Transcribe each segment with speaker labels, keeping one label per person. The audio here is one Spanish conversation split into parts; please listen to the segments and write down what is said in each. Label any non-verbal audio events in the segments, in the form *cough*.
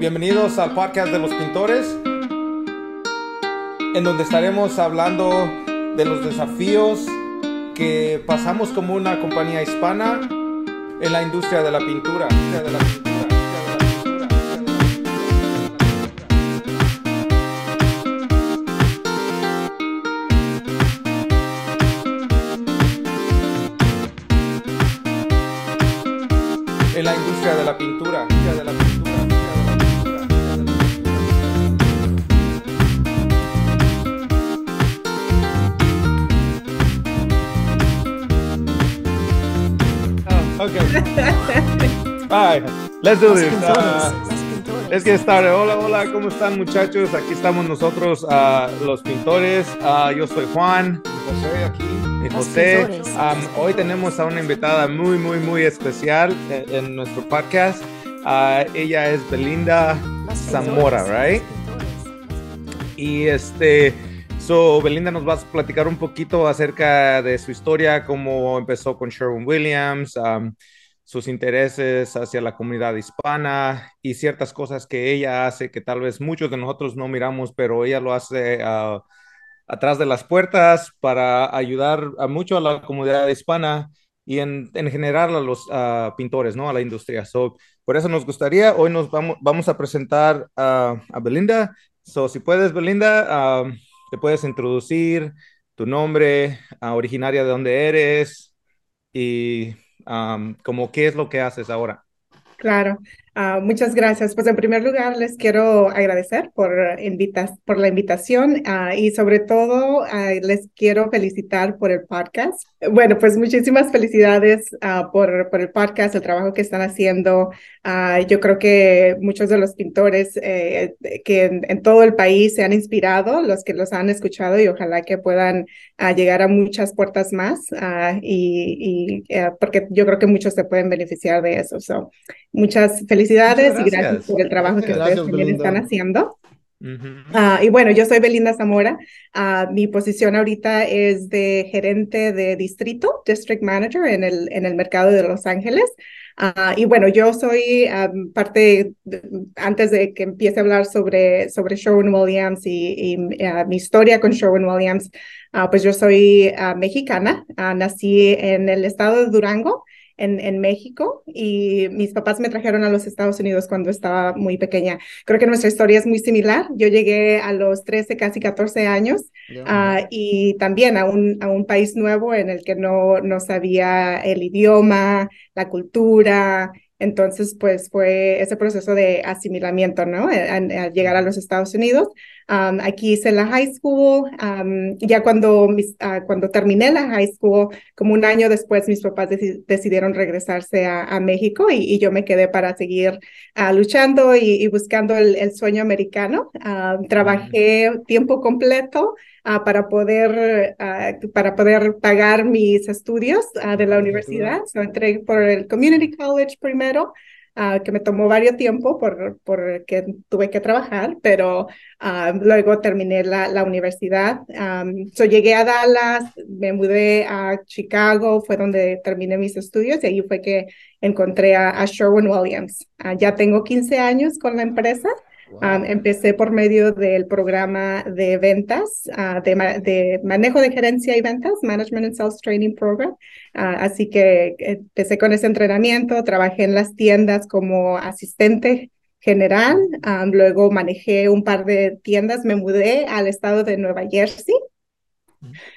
Speaker 1: Bienvenidos al podcast de los pintores, en donde estaremos hablando de los desafíos que pasamos como una compañía hispana en la industria de la pintura. De la pintura. En la industria de la pintura. All right, let's do this. Uh, let's get started. Hola, hola, ¿cómo están muchachos? Aquí estamos nosotros, uh, los pintores. Uh, yo soy Juan. José aquí. Y José. Um, hoy tenemos a una invitada muy, muy, muy especial en, en nuestro podcast. Ella es Belinda Zamora, right? Y este, so Belinda nos va a platicar un poquito acerca de su historia, cómo empezó con Sherwin Williams, um, sus intereses hacia la comunidad hispana y ciertas cosas que ella hace que tal vez muchos de nosotros no miramos, pero ella lo hace uh, atrás de las puertas para ayudar a mucho a la comunidad hispana y en, en general a los uh, pintores, ¿no? A la industria. So, por eso nos gustaría, hoy nos vamos, vamos a presentar a Belinda. So, si puedes, Belinda, uh, te puedes introducir tu nombre, originaria de dónde eres y um, como qué es lo que haces ahora.
Speaker 2: Claro, uh, muchas gracias. Pues en primer lugar les quiero agradecer por, invitas por la invitación uh, y sobre todo uh, les quiero felicitar por el podcast. Bueno, pues muchísimas felicidades por, por el podcast, el trabajo que están haciendo. yo creo que muchos de los pintores eh, que en, en, todo el país se han inspirado, los que los han escuchado y ojalá que puedan llegar a muchas puertas más y, y uh, porque yo creo que muchos se pueden beneficiar de eso. So, muchas felicidades
Speaker 1: Muchas
Speaker 2: y gracias por el trabajo que
Speaker 1: Gracias,
Speaker 2: ustedes también
Speaker 1: Belinda.
Speaker 2: están haciendo.
Speaker 1: Ujú.
Speaker 2: Ah, y bueno, yo soy Belinda Zamora. Ah, mi posición ahorita es de gerente de distrito, district manager en el, en el mercado de Los Ángeles. Ah, y bueno, yo soy um, parte, de- antes de que empiece a hablar sobre, sobre Sherwin Williams y, y, mi historia con Sherwin Williams, pues yo soy mexicana. Nací en el estado de Durango, en, en México, y mis papás me trajeron a los Estados Unidos cuando estaba muy pequeña. Creo que nuestra historia es muy similar. Yo llegué a los 13, casi 14 años ah, y también a un, a un país nuevo en el que no, no sabía el idioma, la cultura. Entonces, pues fue ese proceso de asimilamiento, ¿no? Al llegar a los Estados Unidos. Um, aquí hice la high school. um, ya cuando, mis, uh, cuando terminé la high school, como un año después, mis papás deci decidieron regresarse a, a México y, y, yo me quedé para seguir uh, luchando y, y, buscando el, el sueño americano. Uh, trabajé tiempo completo uh, para, poder, para poder pagar mis estudios de la universidad. So, entré por el Community College primero. Uh, que me tomó varios tiempo por, por que tuve que trabajar, pero uh, luego terminé la, la universidad. Um, so llegué a Dallas, me mudé a Chicago, fue donde terminé mis estudios y ahí fue que encontré a, a Sherwin Williams. Uh, ya tengo 15 años con la empresa. Um, empecé por medio del programa de ventas, uh, de, de, manejo de gerencia y ventas, Management and Sales Training Program. Uh, así que empecé con ese entrenamiento, trabajé en las tiendas como asistente general, um, luego manejé un par de tiendas, me mudé al estado de Nueva Jersey.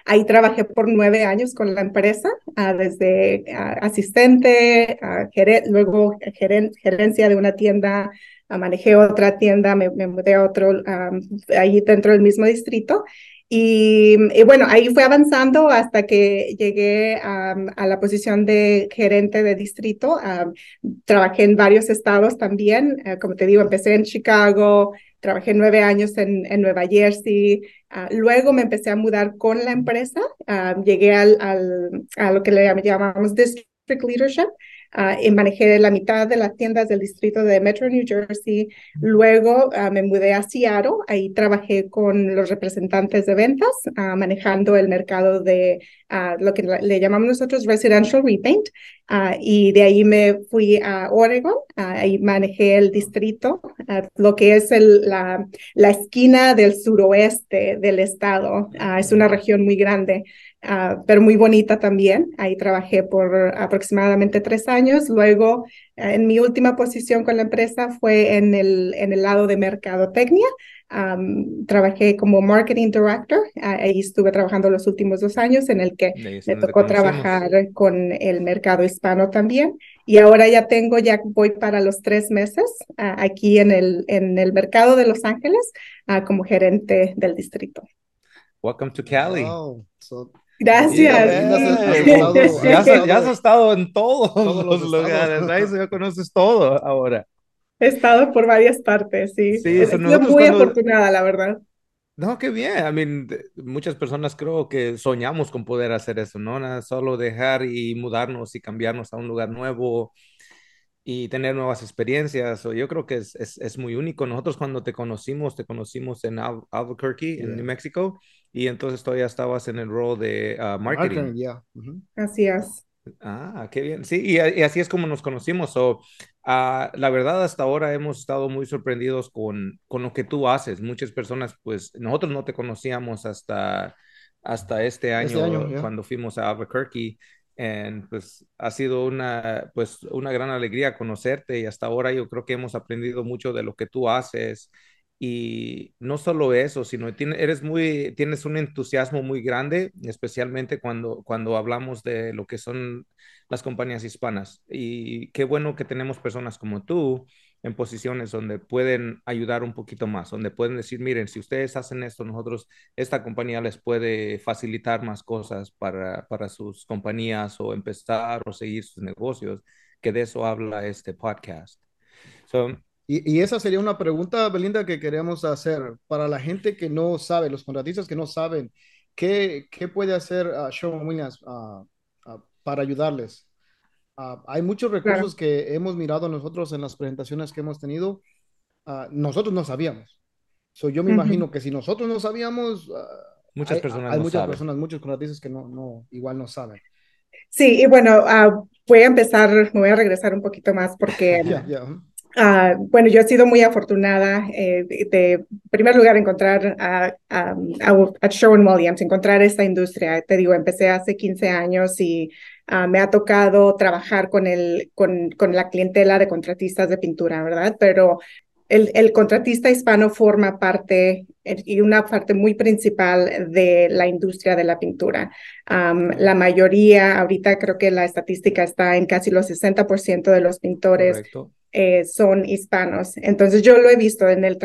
Speaker 2: Ahí trabajé por nueve años con la empresa, uh, desde asistente, geren luego geren gerencia de una tienda manejé otra tienda, me, me mudé a otro, um, ahí dentro del mismo distrito y, bueno, ahí fue avanzando hasta que llegué a, la posición de gerente de distrito. trabajé en varios estados también. Eh, como te digo, empecé en Chicago, trabajé nueve años en, en Nueva Jersey. Ah, luego me empecé a mudar con la empresa. llegué al, al, a lo que le llamamos District Leadership. Uh, manejé la mitad de las tiendas del distrito de Metro New Jersey. Luego uh, me mudé a Seattle. Ahí trabajé con los representantes de ventas, uh, manejando el mercado de lo que le llamamos nosotros residential repaint. y de ahí me fui a Oregon. ahí manejé el distrito, lo que es el, la, la esquina del suroeste del estado. es una región muy grande. Ah, pero muy bonita también. Ahí trabajé por aproximadamente tres años. Luego, eh, en mi última posición con la empresa fue en el, en el lado de mercadotecnia. trabajé como marketing director. Ah, ahí estuve trabajando los últimos dos años en el que me tocó trabajar con el mercado hispano también. Y ahora ya tengo, ya voy para los tres meses ah, aquí en el, en el mercado de Los Ángeles como gerente del distrito.
Speaker 1: Welcome to Cali.
Speaker 2: Gracias. *laughs*
Speaker 1: Ya, has, estado en todos, los, lugares, ahí ya conoces todo ahora.
Speaker 2: He estado por varias partes, sí. Sí, He sido muy afortunada, la verdad.
Speaker 1: No, qué bien. I mean, muchas personas creo que soñamos con poder hacer eso, ¿no? Nada, solo dejar y mudarnos y cambiarnos a un lugar nuevo y tener nuevas experiencias. Yo creo que es, es, es muy único. Nosotros cuando te conocimos, te conocimos en Albuquerque, en New Mexico, y entonces todavía estabas en el rol de uh, marketing.
Speaker 2: Así es.
Speaker 1: Ah, qué bien. Sí, y, así es como nos conocimos. So, uh, la verdad, hasta ahora hemos estado muy sorprendidos con, con lo que tú haces. Muchas personas, pues, nosotros no te conocíamos hasta, hasta este, este año, cuando fuimos a Albuquerque. And, pues ha sido una, pues, una gran alegría conocerte y hasta ahora yo creo que hemos aprendido mucho de lo que tú haces y no solo eso, sino tiene, eres muy, tienes un entusiasmo muy grande, especialmente cuando, cuando hablamos de lo que son las compañías hispanas. Y qué bueno que tenemos personas como tú en posiciones donde pueden ayudar un poquito más, donde pueden decir, miren, si ustedes hacen esto, nosotros, esta compañía les puede facilitar más cosas para, para sus compañías o empezar o seguir sus negocios, que de eso habla este podcast.
Speaker 3: Y, y, esa sería una pregunta, Belinda, que queremos hacer para la gente que no sabe, los contratistas que no saben, ¿qué, qué puede hacer uh, Sherwin Williams uh, uh, para ayudarles? Ah, hay muchos recursos que hemos mirado nosotros en las presentaciones que hemos tenido. Ah, nosotros no sabíamos. So, yo me imagino que si nosotros no sabíamos, ah,
Speaker 1: muchas personas
Speaker 3: hay, muchas personas, muchos contratistas que no, no, igual no saben.
Speaker 2: Sí, y bueno, voy a empezar, me voy a regresar un poquito más porque *laughs* Ah, bueno, yo he sido muy afortunada eh, de, en primer lugar, encontrar a, a, a, Sherwin Williams, encontrar esta industria. Te digo, empecé hace 15 años y ah, me ha tocado trabajar con, el, con, con la clientela de contratistas de pintura, ¿verdad? Pero el, el, contratista hispano forma parte y una parte muy principal de la industria de la pintura. la mayoría, ahorita creo que la estadística está en casi los 60% de los pintores. Eh, son hispanos. Entonces yo lo he visto en el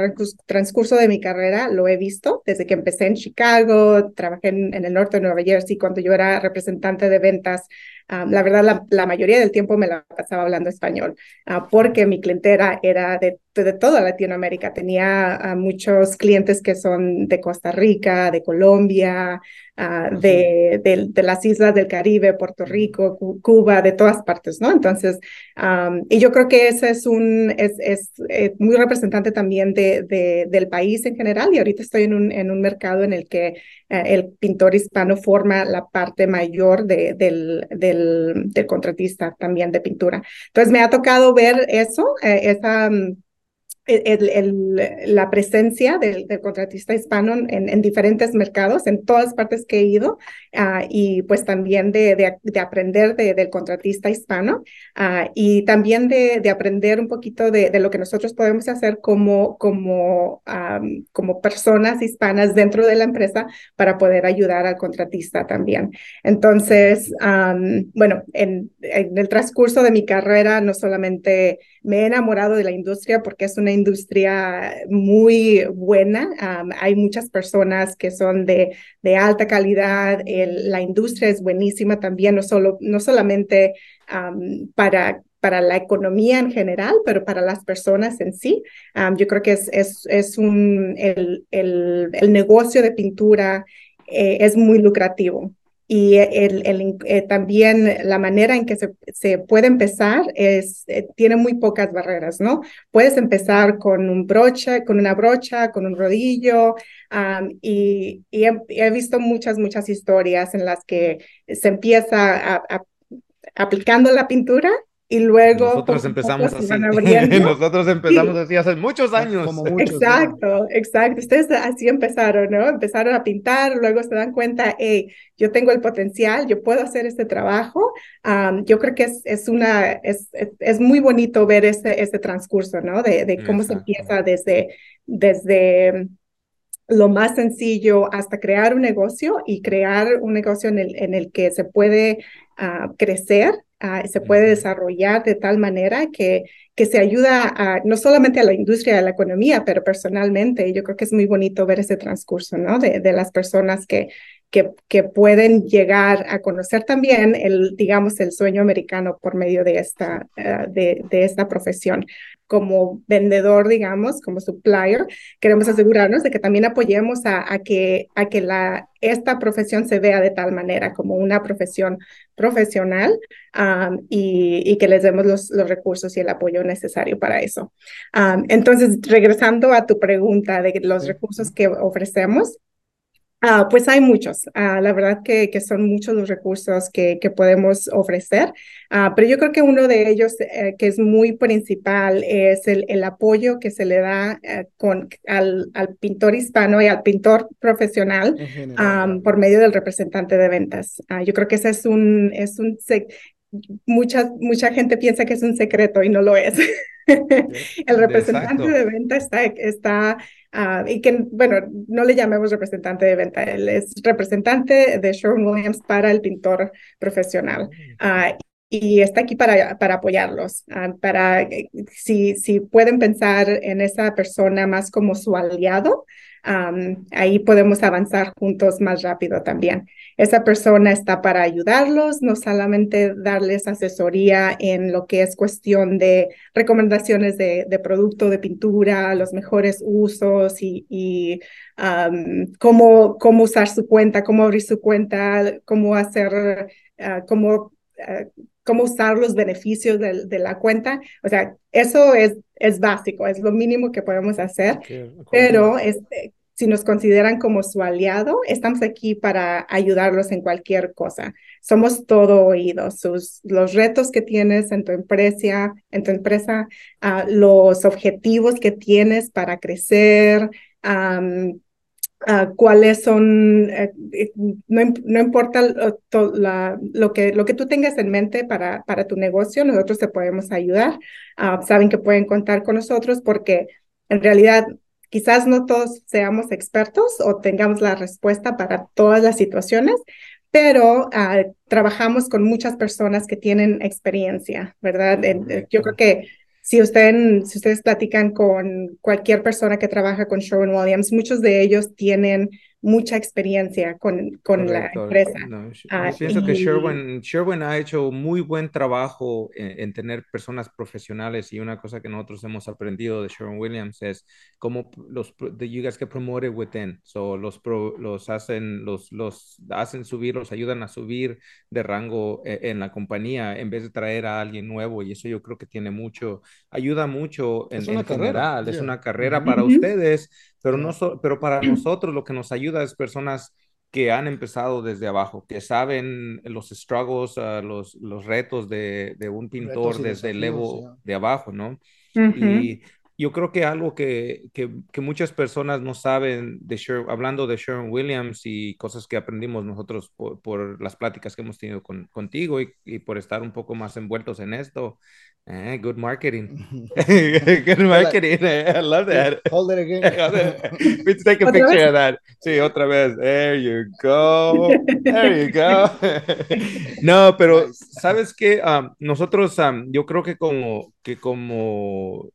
Speaker 2: transcurso de mi carrera, lo he visto desde que empecé en Chicago, trabajé en, en el norte de Nueva Jersey cuando yo era representante de ventas la verdad, la, mayoría del tiempo me la pasaba hablando español, ah, porque mi clientela era de, de, toda Latinoamérica. Tenía muchos clientes que son de Costa Rica, de Colombia, ah, de, de, las islas del Caribe, Puerto Rico, Cuba, de todas partes, ¿no? Entonces, y yo creo que ese es un, es, es, eh, muy representante también de, del país en general, y ahorita estoy en un, en un mercado en el que eh, el pintor hispano forma la parte mayor de, del, del, del, contratista también de pintura. Entonces me ha tocado ver eso, eh, esa mm, el, la presencia del, contratista hispano en, en, diferentes mercados, en todas partes que he ido, uh, y pues también de, de, de aprender del contratista hispano uh, y también de, aprender un poquito de, lo que nosotros podemos hacer como, como, um, como personas hispanas dentro de la empresa para poder ayudar al contratista también. Entonces, um, bueno, en, en el transcurso de mi carrera no solamente me he enamorado de la industria porque es una industria muy buena. hay muchas personas que son de, alta calidad. la industria es buenísima también, no, solo, no solamente para para la economía en general, pero para las personas en sí. yo creo que es, es, es un, el, el, el, negocio de pintura eh, es muy lucrativo. Y el, eh, también la manera en que se, se puede empezar es, eh, tiene muy pocas barreras, ¿no? Puedes empezar con un brocha, con una brocha, con un rodillo, y, y he, visto muchas, muchas historias en las que se empieza a, aplicando la pintura y luego
Speaker 1: nosotros empezamos así. *laughs* nosotros empezamos así hace muchos años. Como
Speaker 2: exacto, exacto. Ustedes así empezaron, ¿no? Empezaron a pintar, luego se dan cuenta, hey, yo tengo el potencial, yo puedo hacer este trabajo. yo creo que es, es una, es, es, muy bonito ver este, este transcurso, ¿no? De, de cómo se empieza desde, desde lo más sencillo hasta crear un negocio y crear un negocio en el, en el que se puede uh, crecer Ah, se puede desarrollar de tal manera que, que se ayuda a, no solamente a la industria de la economía, pero personalmente. Yo creo que es muy bonito ver ese transcurso, ¿no? De, de las personas que, que, que, pueden llegar a conocer también el, digamos, el sueño americano por medio de esta, ah, de, de esta profesión como vendedor, digamos, como supplier, queremos asegurarnos de que también apoyemos a, a, que, a que la, esta profesión se vea de tal manera como una profesión profesional y, y, que les demos los, los, recursos y el apoyo necesario para eso. entonces, regresando a tu pregunta de los recursos que ofrecemos, Ah, pues hay muchos. Ah, la verdad que, que, son muchos los recursos que, que podemos ofrecer, ah, pero yo creo que uno de ellos eh, que es muy principal es el, el apoyo que se le da eh, con, al, al, pintor hispano y al pintor profesional por medio del representante de ventas. yo creo que ese es un, es un mucha, mucha gente piensa que es un secreto y no lo es. *laughs* el representante de venta está, está uh, y que, bueno, no le llamemos representante de venta, él es representante de Sherwin Williams para el pintor profesional. Uh, y está aquí para, para apoyarlos, uh, para eh, si, si pueden pensar en esa persona más como su aliado, ahí podemos avanzar juntos más rápido también. Esa persona está para ayudarlos, no solamente darles asesoría en lo que es cuestión de recomendaciones de, de producto de pintura, los mejores usos y, y cómo, cómo usar su cuenta, cómo abrir su cuenta, cómo hacer, uh, cómo ah, cómo usar los beneficios de, de, la cuenta. O sea, eso es, es básico, es lo mínimo que podemos hacer, pero este, si nos consideran como su aliado, estamos aquí para ayudarlos en cualquier cosa. Somos todo oídos. Sus, los retos que tienes en tu empresa, en tu empresa, uh, los objetivos que tienes para crecer, um, Uh, cuáles son, eh, eh, no, no, importa lo, la, lo, que, lo que tú tengas en mente para, para tu negocio, nosotros te podemos ayudar. Uh, saben que pueden contar con nosotros porque en realidad quizás no todos seamos expertos o tengamos la respuesta para todas las situaciones, pero uh, trabajamos con muchas personas que tienen experiencia, ¿verdad? yo creo que si, usted, si ustedes platican con cualquier persona que trabaja con Sherwin Williams, muchos de ellos tienen mucha experiencia con, con la empresa.
Speaker 1: Ah, pienso que Sherwin, Sherwin, ha hecho muy buen trabajo en, tener personas profesionales y una cosa que nosotros hemos aprendido de Sherwin Williams es cómo los the, you guys get promoted within, so los los hacen los los hacen subir, los ayudan a subir de rango en, en, la compañía en vez de traer a alguien nuevo y eso yo creo que tiene mucho ayuda mucho en, en general, es una carrera para ustedes pero, no pero para nosotros lo que nos ayuda es personas que han empezado desde abajo, que saben los struggles, uh, los, los retos de, de un pintor desde el level de abajo, ¿no? Y yo creo que algo que, que, que, muchas personas no saben de Sherwin, hablando de Sherwin Williams y cosas que aprendimos nosotros por, por las pláticas que hemos tenido con, contigo y, y, por estar un poco más envueltos en esto. Eh, good marketing. *laughs* good marketing. I love that.
Speaker 3: Hold it again. *laughs*
Speaker 1: Let's take a picture of that. Sí, otra vez. There you go. There you go. *laughs* no, pero sabes que um, nosotros, um, yo creo que como, que como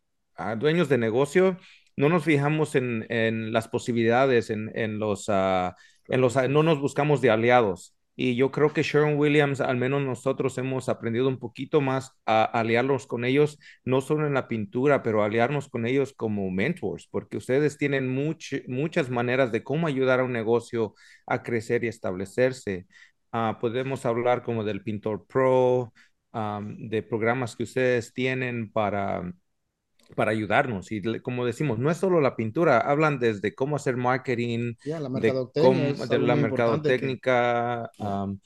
Speaker 1: a dueños de negocio, no nos fijamos en, en las posibilidades, en, en los, uh, en los, uh, no nos buscamos de aliados. Y yo creo que Sharon Williams, al menos nosotros hemos aprendido un poquito más a aliarnos con ellos, no solo en la pintura, pero aliarnos con ellos como mentors, porque ustedes tienen much, muchas maneras de cómo ayudar a un negocio a crecer y establecerse. Uh, podemos hablar como del Pintor Pro, de programas que ustedes tienen para para ayudarnos. Y como decimos, no es solo la pintura, hablan desde cómo hacer marketing,
Speaker 3: yeah, la
Speaker 1: de, cómo, de la mercadotecnia,
Speaker 3: que...
Speaker 1: um,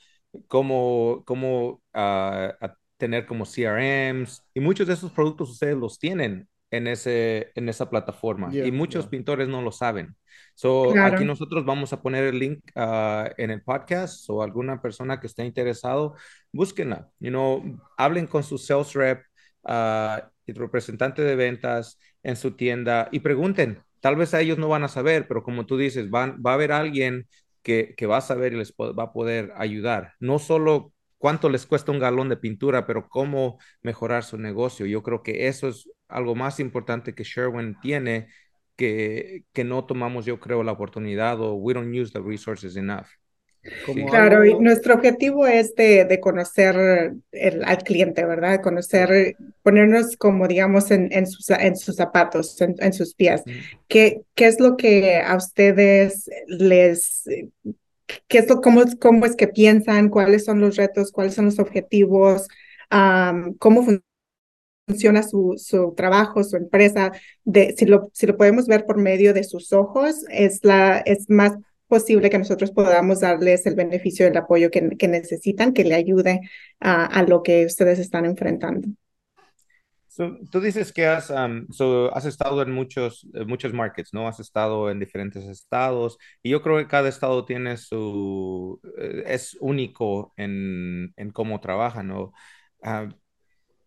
Speaker 1: cómo, cómo uh, tener como CRMs. Y muchos de esos productos ustedes los tienen en, ese, en esa plataforma.
Speaker 3: Yeah,
Speaker 1: y muchos
Speaker 3: yeah.
Speaker 1: pintores no lo saben. So,
Speaker 2: Claro.
Speaker 1: aquí nosotros vamos a poner el link uh, en el podcast o alguna persona que esté interesado, búsquenla. You know, hablen con su sales rep, uh, el representante de ventas en su tienda y pregunten. Tal vez a ellos no van a saber, pero como tú dices, van, va a haber alguien que, que va a saber y les va a poder ayudar. No solo cuánto les cuesta un galón de pintura, pero cómo mejorar su negocio. Yo creo que eso es algo más importante que Sherwin tiene, que, que no tomamos, yo creo, la oportunidad o we don't use the resources enough.
Speaker 2: Claro, y nuestro objetivo es de, de conocer el- al cliente, ¿verdad? Conocer, ponernos como, digamos, en, en sus, en sus zapatos, en, en sus pies.
Speaker 1: Mm.
Speaker 2: ¿Qué, qué es lo que a ustedes les, qué es lo, cómo, cómo es que piensan, cuáles son los retos, cuáles son los objetivos, cómo fun- funciona su, su trabajo, su empresa? De, si lo, si lo podemos ver por medio de sus ojos, es, la, es más posible que nosotros podamos darles el beneficio del apoyo que, necesitan, que le ayude a, lo que ustedes están enfrentando.
Speaker 1: Tú dices que has estado en muchos, eh, muchos markets, ¿no? Has estado en diferentes estados y yo creo que cada estado tiene su, eh, es único en, en cómo trabaja, ¿no? Ah,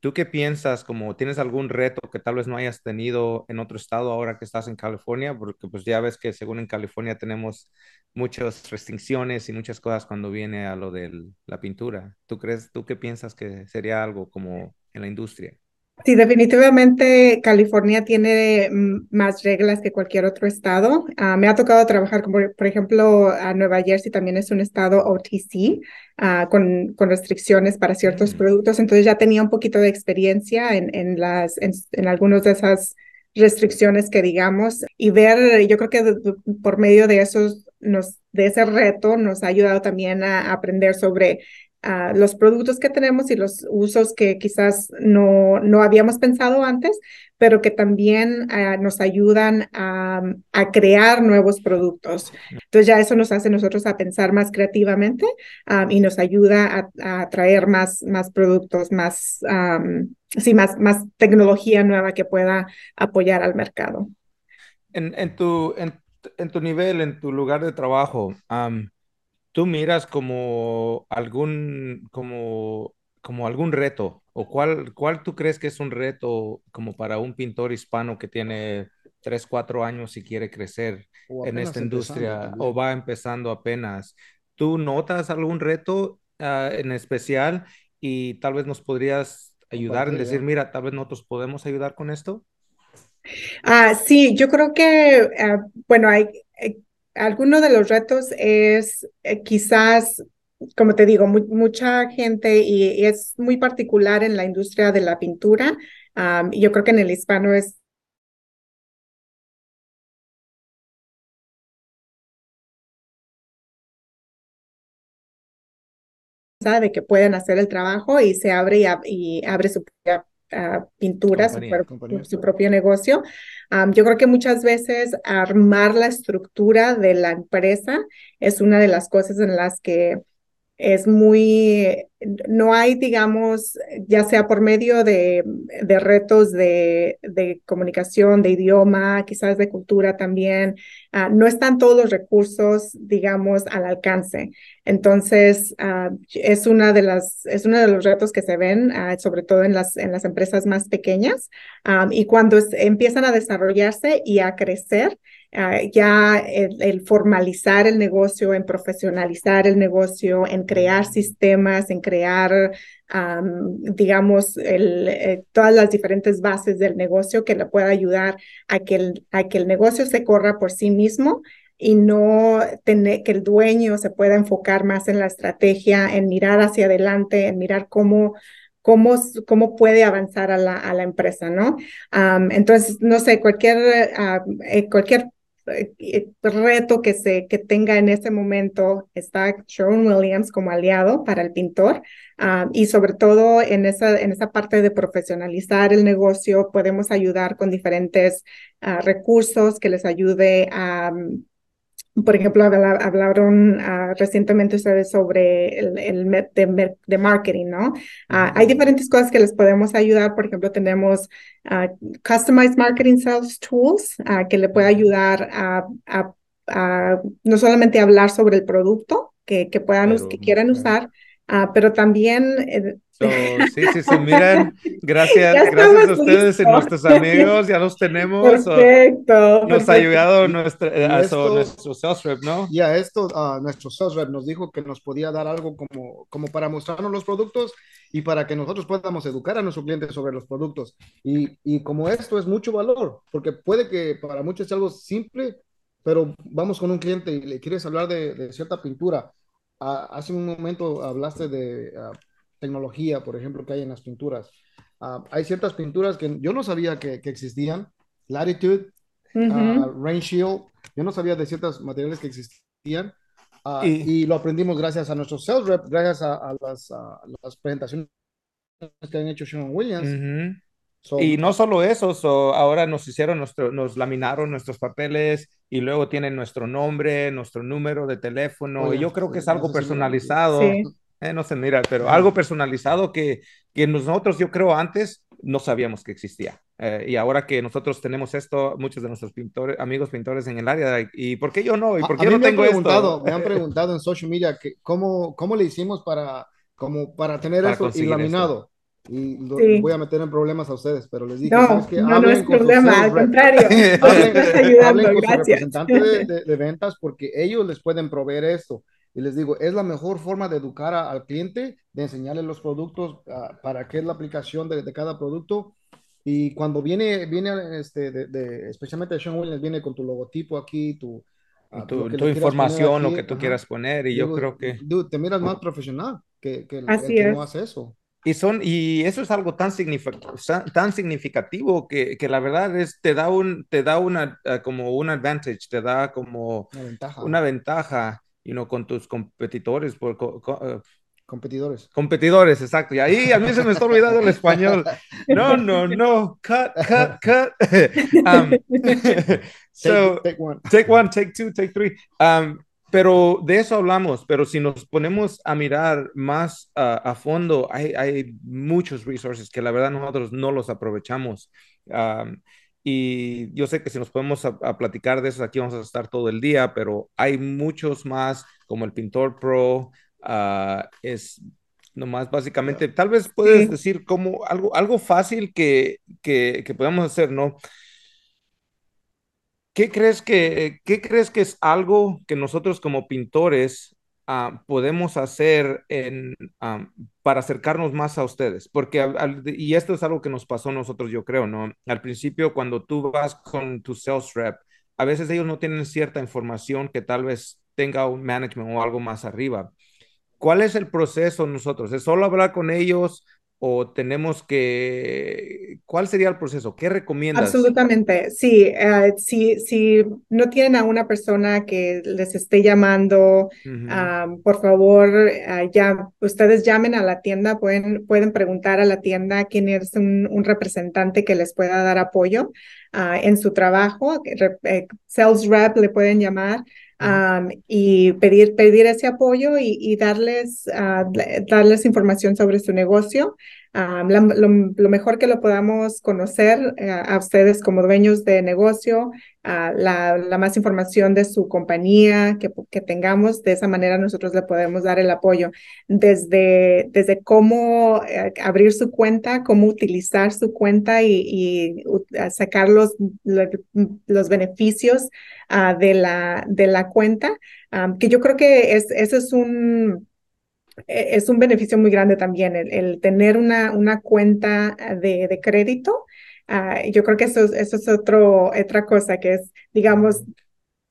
Speaker 1: ¿tú qué piensas? Como tienes algún reto que tal vez no hayas tenido en otro estado ahora que estás en California? Porque pues ya ves que según en California tenemos muchas restricciones y muchas cosas cuando viene a lo de la pintura. ¿Tú crees, tú qué piensas que sería algo como en la industria?
Speaker 2: Sí, definitivamente California tiene mm, más reglas que cualquier otro estado. Ah, me ha tocado trabajar, como por ejemplo, a Nueva Jersey también es un estado OTC, ah, con, con restricciones para ciertos
Speaker 1: Mm.
Speaker 2: productos. Entonces ya tenía un poquito de experiencia en, en las, en, en algunas de esas restricciones que digamos y ver, yo creo que de- por medio de esos, nos, de ese reto nos ha ayudado también a aprender sobre ah, los productos que tenemos y los usos que quizás no, no habíamos pensado antes, pero que también ah, nos ayudan a, a crear nuevos productos. Entonces ya eso nos hace nosotros a pensar más creativamente ah, y nos ayuda a, a traer más, más productos, más, am, sí, más, más tecnología nueva que pueda apoyar al mercado.
Speaker 1: En, en tu, en, en tu nivel, en tu lugar de trabajo, am, ¿tú miras como algún, como, como algún reto? ¿O cuál, cuál tú crees que es un reto como para un pintor hispano que tiene tres, cuatro años y quiere crecer en esta industria o va empezando apenas? ¿Tú notas algún reto ah, en especial y tal vez nos podrías ayudar en decir, mira, tal vez nosotros podemos ayudar con esto?
Speaker 2: Ah, sí, yo creo que, ah, bueno, hay, eh, alguno de los retos es eh, quizás, como te digo, mu- mucha gente y, es muy particular en la industria de la pintura. Y yo creo que en el hispano es de que pueden hacer el trabajo y se abre y, ab- y abre su propia ah, pintura, su,
Speaker 1: Compañía.
Speaker 2: pro-
Speaker 3: Compañía.
Speaker 2: su propio negocio. Am, yo creo que muchas veces armar la estructura de la empresa es una de las cosas en las que es muy, no hay, digamos, ya sea por medio de, de retos de, de, comunicación, de idioma, quizás de cultura también, uh, no están todos los recursos, digamos, al alcance. Entonces, uh, es, una de las, es uno de los retos que se ven, uh, sobre todo en las, en las empresas más pequeñas, y cuando empiezan a desarrollarse y a crecer, Uh, ya el, el, formalizar el negocio, en profesionalizar el negocio, en crear sistemas, en crear, um, digamos, el, eh, todas las diferentes bases del negocio que le pueda ayudar a que el, a que el negocio se corra por sí mismo y no tener que el dueño se pueda enfocar más en la estrategia, en mirar hacia adelante, en mirar cómo cómo, cómo puede avanzar a la, a la empresa, ¿no? Um, entonces, no sé, cualquier, uh, cualquier eh, reto que, se, que tenga en ese momento está Sharon Williams como aliado para el pintor uh, y sobre todo en esa, en esa parte de profesionalizar el negocio podemos ayudar con diferentes uh, recursos que les ayude a por ejemplo, hablaron uh, recientemente ustedes sobre el, el de, de, marketing, ¿no? Uh, hay diferentes cosas que les podemos ayudar. Por ejemplo, tenemos uh, Customized Marketing Sales Tools que le puede ayudar a, a, a, no solamente hablar sobre el producto que, que puedan, que quieran usar, pero también eh,
Speaker 1: sí, sí, sí, miren, *laughs* gracias, gracias a ustedes y nuestros amigos, ya los tenemos.
Speaker 2: Perfecto.
Speaker 1: Nos ha ayudado nuestro, nuestro sales rep, ¿no?
Speaker 3: Y a esto, uh, nuestro sales rep nos dijo que nos podía dar algo como, como para mostrarnos los productos y para que nosotros podamos educar a nuestros clientes sobre los productos. Y, y como esto es mucho valor, porque puede que para muchos sea algo simple, pero vamos con un cliente y le quieres hablar de, de cierta pintura. Uh, hace un momento hablaste de uh, tecnología, por ejemplo, que hay en las pinturas. Uh, hay ciertas pinturas que yo no sabía que, que existían. Latitude, uh -huh. Rain Shield, yo no sabía de ciertos materiales que existían. Y, y, lo aprendimos gracias a nuestros sales rep, gracias a, a, las, a las, presentaciones que han hecho Sean Williams. Uh
Speaker 1: -huh. So, y no solo eso, so, ahora nos hicieron, nuestro, nos laminaron nuestros papeles y luego tienen nuestro nombre, nuestro número de teléfono. Oye, y yo creo que es algo personalizado. Sí. Eh, no se mira, pero algo personalizado que, que nosotros, yo creo, antes no sabíamos que existía. Eh, y ahora que nosotros tenemos esto, muchos de nuestros pintores, amigos pintores en el área, ¿y por qué yo no? ¿Y por qué
Speaker 3: a,
Speaker 1: yo no tengo
Speaker 3: esto? Me han *laughs* preguntado en social media que cómo, cómo le hicimos para, como para tener para eso laminado. Y lo, sí. voy a meter en problemas a ustedes, pero les dije,
Speaker 2: no, ¿sabes
Speaker 3: qué?
Speaker 2: No, no es problema, al contrario. *laughs*
Speaker 3: hablen, ayudando, hablen con gracias. su representante de, de, de ventas porque ellos les pueden proveer esto y les digo, es la mejor forma de educar a, al cliente, de enseñarle los productos, uh, para qué es la aplicación de, de, cada producto. Y cuando viene, viene este, de, de, especialmente Sean Williams, viene con tu logotipo aquí, tu,
Speaker 1: uh, tu, tu información, aquí, lo que tú ajá. quieras poner. Y, yo creo que...
Speaker 3: Dude, te miras más profesional que, que el, el que no hace eso.
Speaker 1: Y, son, y eso es algo tan, significativo, tan significativo que, que, la verdad es, te da, un, te da una, uh, como un advantage, te da como
Speaker 3: una ventaja.
Speaker 1: Una ventaja you know, con tus competidores, por, uh,
Speaker 3: competidores.
Speaker 1: Competidores, exacto. Y ahí a mí se me está olvidando el español. No, no, no. Cut, cut, cut. *laughs* Um, *laughs* so, take, take, one. take one, take two, take three. Um, pero de eso hablamos, pero si nos ponemos a mirar más uh, a fondo, hay, hay, muchos resources que la verdad nosotros no los aprovechamos. Um, y yo sé que si nos podemos a, a, platicar de eso, aquí vamos a estar todo el día, pero hay muchos más, como el Pintor Pro, uh, es nomás básicamente, tal vez puedes sí. decir como algo, algo fácil que, que, que podemos hacer, ¿no? ¿Qué crees que, qué crees que es algo que nosotros como pintores uh, podemos hacer um, para acercarnos más a ustedes? Porque, y esto es algo que nos pasó a nosotros, yo creo, ¿no? Al principio, cuando tú vas con tu sales rep, a veces ellos no tienen cierta información que tal vez tenga un management o algo más arriba. ¿Cuál es el proceso nosotros? ¿Es solo hablar con ellos? O tenemos que, ¿cuál sería el proceso? ¿Qué recomiendas?
Speaker 2: Absolutamente, sí, uh, si, si no tienen a una persona que les esté llamando, uh -huh. um, por favor, uh, ya ustedes llamen a la tienda, pueden, pueden preguntar a la tienda quién es un, un representante que les pueda dar apoyo en su trabajo, sales rep le pueden llamar. Y pedir, pedir ese apoyo y, darles, ah, darles información sobre su negocio lo, mejor que lo podamos conocer eh, a ustedes como dueños de negocio, la, más información de su compañía que, que, tengamos, de esa manera nosotros le podemos dar el apoyo. Desde, desde cómo eh, abrir su cuenta, cómo utilizar su cuenta y, sacar los, los beneficios ah, de, la, de la cuenta, que yo creo que es, eso es un es un beneficio muy grande también el, tener una, una cuenta de, de crédito. Ah, yo creo que eso, eso es otro, otra cosa que es, digamos,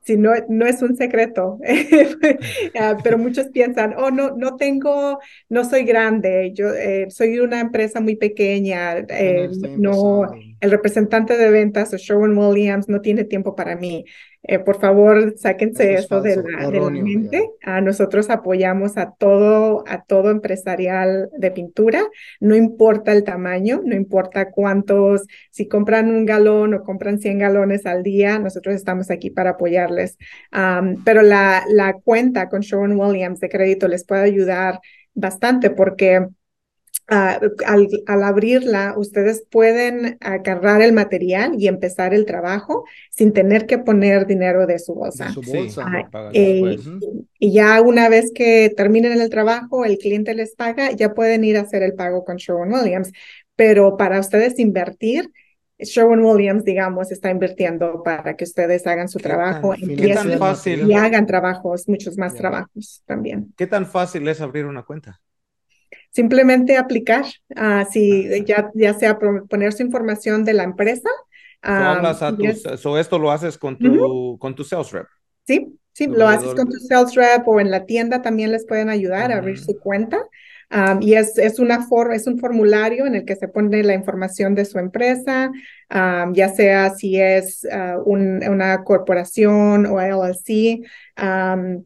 Speaker 2: si no, no es un secreto, *laughs* ah, pero muchos piensan, oh, no, no tengo, no soy grande, yo eh, soy una empresa muy pequeña, eh, no, el representante de ventas o Sherwin Williams no tiene tiempo para mí. Eh, por favor, sáquense eso, de, la, mente. A nosotros apoyamos a todo, a todo empresarial de pintura, no importa el tamaño, no importa cuántos, si compran un galón o compran 100 galones al día, nosotros estamos aquí para apoyarles. pero la, la cuenta con Sherwin Williams de crédito les puede ayudar bastante porque al, abrirla, ustedes pueden agarrar el material y empezar el trabajo sin tener que poner dinero de su bolsa. Eh, y ya una vez que terminen el trabajo, el cliente les paga, ya pueden ir a hacer el pago con Sherwin Williams. Pero para ustedes invertir, Sherwin Williams, digamos, está invirtiendo para que ustedes hagan su trabajo, empiecen y hagan trabajos, muchos más trabajos también.
Speaker 1: ¿Qué tan fácil es abrir una cuenta?
Speaker 2: Simplemente aplicar, uh, si ya, ya sea poner su información de la empresa.
Speaker 1: Uh, esto lo haces con tu, con tu sales rep.
Speaker 2: Sí, sí, lo haces con tu sales rep o en la tienda también les pueden ayudar a abrir su cuenta. Um, y es, es, una for es un formulario en el que se pone la información de su empresa, um, ya sea si es uh, un, una corporación o LLC. Um,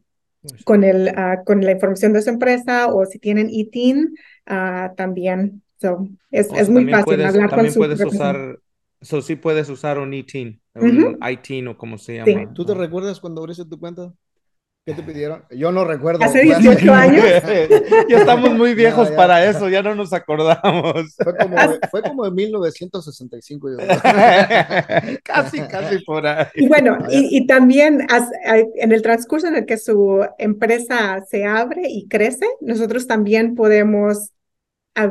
Speaker 2: con, el, uh, con la información de su empresa o si tienen ITIN uh, también. So, es, es muy fácil hablar con su
Speaker 1: puedes usar, so, sí puedes usar un ITIN, un ITIN o como se llama.
Speaker 3: ¿Tú te recuerdas cuando abriste tu cuenta? ¿Qué te pidieron? Yo no recuerdo.
Speaker 2: Hace 18 *laughs* años. *laughs*
Speaker 1: ya estamos muy viejos para eso, ya no nos acordamos.
Speaker 3: Fue como, fue como en 1965. *laughs*
Speaker 1: casi, casi por ahí.
Speaker 2: Y bueno, y, y, también en el transcurso en el que su empresa se abre y crece, nosotros también podemos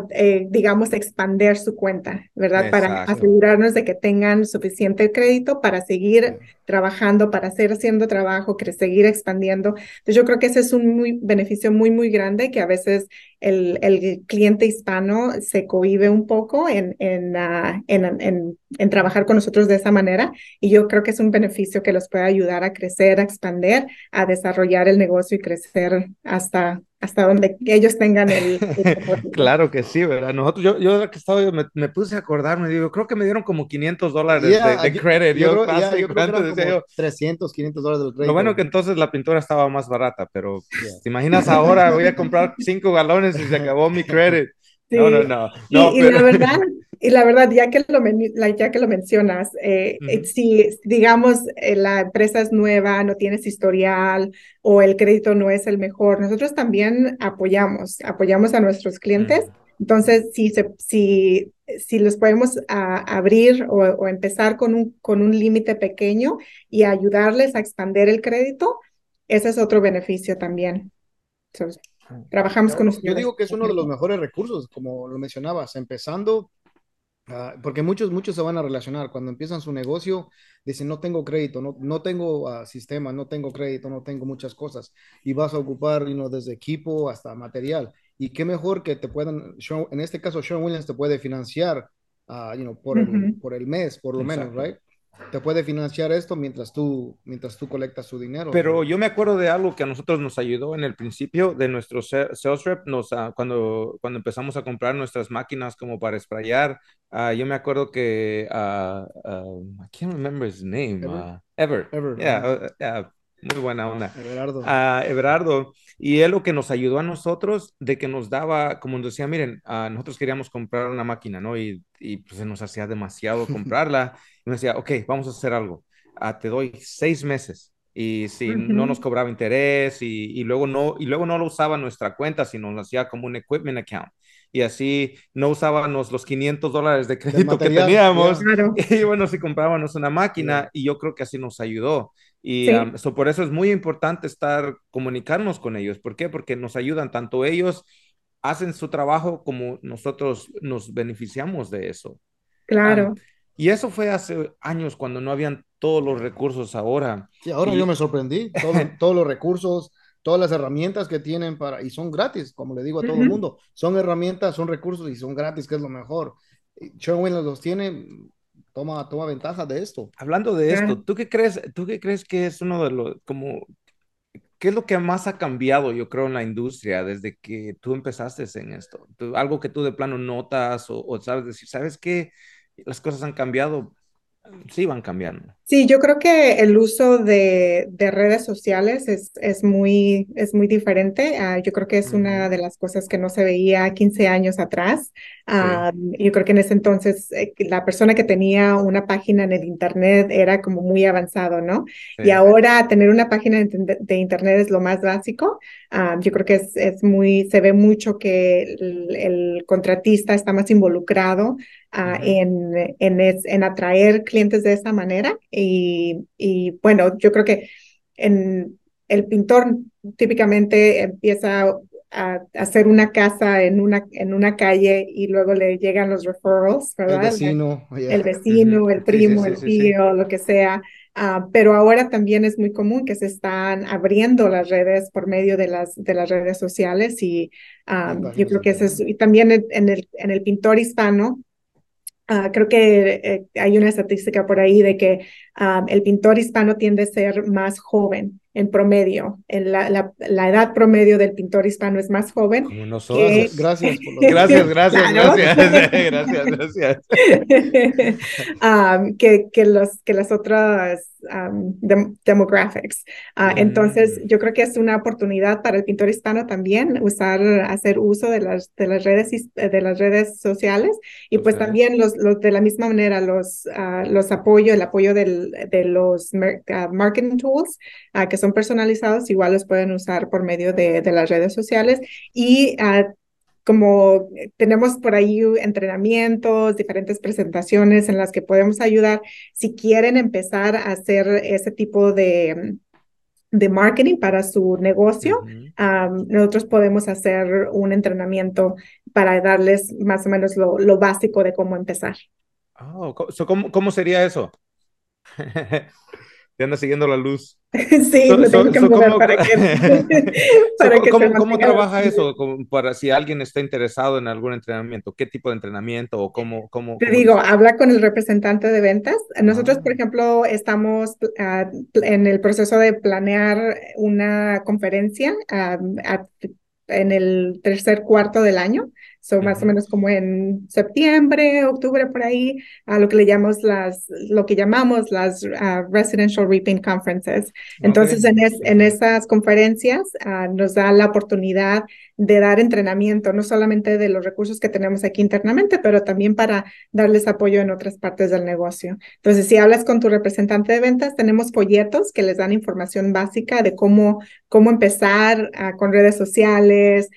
Speaker 2: eh, digamos, expander su cuenta, ¿verdad? Para asegurarnos de que tengan suficiente crédito para seguir trabajando, para seguir haciendo trabajo, que seguir expandiendo. Entonces, yo creo que ese es un muy, beneficio muy, muy grande que a veces el, el cliente hispano se cohibe un poco en, en, en, en, trabajar con nosotros de esa manera. Y yo creo que es un beneficio que los puede ayudar a crecer, a expander, a desarrollar el negocio y crecer hasta hasta donde ellos tengan el... *laughs*
Speaker 1: claro que sí, ¿verdad? Nosotros, yo, yo que estaba, me, me, puse a acordarme, digo, creo que me dieron como 500 dólares de, de crédito.
Speaker 3: Yo, yo, yo creo que como 300, 500 dólares del crédito.
Speaker 1: Lo bueno que entonces la pintura estaba más barata, pero te imaginas ahora, *laughs* voy a comprar 5 galones y se acabó mi crédito. No, no, no.
Speaker 2: y, la verdad, y la verdad, ya que lo, ya que lo mencionas, eh, eh, si digamos eh, la empresa es nueva, no tienes historial o el crédito no es el mejor, nosotros también apoyamos, apoyamos a nuestros clientes. Entonces, si, se, si, si los podemos abrir o, empezar con un, con un límite pequeño y ayudarles a expandir el crédito, ese es otro beneficio también. trabajamos con
Speaker 3: Yo digo que es uno de los mejores recursos, como lo mencionabas, empezando Ah, porque muchos, muchos se van a relacionar. Cuando empiezan su negocio, dicen, no tengo crédito, no, no tengo uh, sistema, no tengo crédito, no tengo muchas cosas. Y vas a ocupar desde equipo hasta material. Y qué mejor que te puedan, en este caso, Sean Williams te puede financiar uh, por, el, por el mes, por lo menos, ¿right? te puede financiar esto mientras tú, mientras tú colectas su dinero.
Speaker 1: Pero yo me acuerdo de algo que a nosotros nos ayudó en el principio de nuestro sales rep, nos, uh, cuando, cuando empezamos a comprar nuestras máquinas como para sprayar, uh, yo me acuerdo que, uh, I can't remember his name, Ever. Ever. Yeah, muy buena onda.
Speaker 3: Everardo.
Speaker 1: Everardo. Y él lo que nos ayudó a nosotros, de que nos daba, como nos decía, miren, nosotros queríamos comprar una máquina, ¿no? Y, y pues se nos hacía demasiado *laughs* comprarla. Y me decía, ok, vamos a hacer algo. Ah, te doy seis meses y si no nos cobraba interés y, y, luego no y luego no lo usaba nuestra cuenta sino lo hacía como un equipment account y así no usábamos los 500 dólares de crédito que teníamos *laughs* y bueno si comprábamos una máquina y yo creo que así nos ayudó y por eso es muy importante estar comunicarnos con ellos. ¿por qué? porque nos ayudan tanto ellos hacen su trabajo como nosotros nos beneficiamos de eso.
Speaker 2: Claro.
Speaker 1: Y eso fue hace años cuando no habían todos los recursos ahora.
Speaker 3: Sí, ahora yo me sorprendí, *laughs* todos los recursos, todas las herramientas que tienen para, y son gratis, como le digo a todo el mundo, son herramientas, son recursos y son gratis, que es lo mejor. Sherwin los tiene, toma, toma ventaja de esto.
Speaker 1: Hablando de esto, ¿tú qué crees, tú qué crees que es uno de los, como, qué es lo que más ha cambiado, yo creo, en la industria desde que tú empezaste en esto? algo que tú de plano notas o, o sabes decir, ¿sabes qué? las cosas han cambiado, sí van cambiando.
Speaker 2: Sí, yo creo que el uso de, de redes sociales es, es, muy, es muy diferente. Ah, yo creo que es una de las cosas que no se veía 15 años atrás. Ah, yo creo que en ese entonces eh, la persona que tenía una página en el Internet era como muy avanzado, ¿no? Y ahora tener una página de, Internet es lo más básico. Ah, yo creo que es, es, muy, se ve mucho que el, contratista está más involucrado en, en, en atraer clientes de esa manera y, bueno, yo creo que en, el pintor típicamente empieza a, hacer una casa en una, en una calle y luego le llegan los referrals, ¿verdad?
Speaker 3: El vecino.
Speaker 2: El vecino, el primo, el tío, lo que sea. Ah, pero ahora también es muy común que se están abriendo las redes por medio de las, de las redes sociales y ah, yo creo que eso es, y también en el, en el pintor hispano, Ah, creo que eh, hay una estadística por ahí de que ah, el pintor hispano tiende a ser más joven en promedio. En la, la, la, edad promedio del pintor hispano es más joven.
Speaker 1: Como nosotros. *laughs* Gracias, por *laughs* *laughs* gracias, gracias, gracias, gracias, gracias.
Speaker 2: um, que, que, los, que las otras um, demographics. Uh, entonces, mm. yo creo que es una oportunidad para el pintor hispano también usar, hacer uso de las, de las, redes, de las redes sociales y pues también los, los, de la misma manera los, uh, los apoyo, el apoyo del, de los uh, marketing tools, que son personalizados, igual los pueden usar por medio de, de las redes sociales y uh, como tenemos por ahí entrenamientos, diferentes presentaciones en las que podemos ayudar, si quieren empezar a hacer ese tipo de, de marketing para su negocio, um, nosotros podemos hacer un entrenamiento para darles más o menos lo, lo básico de cómo empezar.
Speaker 1: Oh, ¿cómo, ¿Cómo sería eso? *laughs* Te anda siguiendo la luz. *laughs*
Speaker 2: Sí, so, tengo que ¿cómo, para
Speaker 1: que, *laughs* *laughs* ¿Cómo, trabaja eso para si alguien está interesado en algún entrenamiento? ¿Qué tipo de entrenamiento o cómo? cómo
Speaker 2: Te digo, habla con el representante de ventas. Nosotros, por ah. ejemplo, estamos uh, en el proceso de planear una conferencia uh, en el tercer cuarto del año. Son más o menos como en septiembre, octubre, por ahí, a lo que le llamamos las, lo que llamamos las uh, Residential Reaping Conferences. Entonces, en, en esas conferencias uh, nos da la oportunidad de dar entrenamiento, no solamente de los recursos que tenemos aquí internamente, pero también para darles apoyo en otras partes del negocio. Entonces, si hablas con tu representante de ventas, tenemos folletos que les dan información básica de cómo, cómo empezar con redes sociales,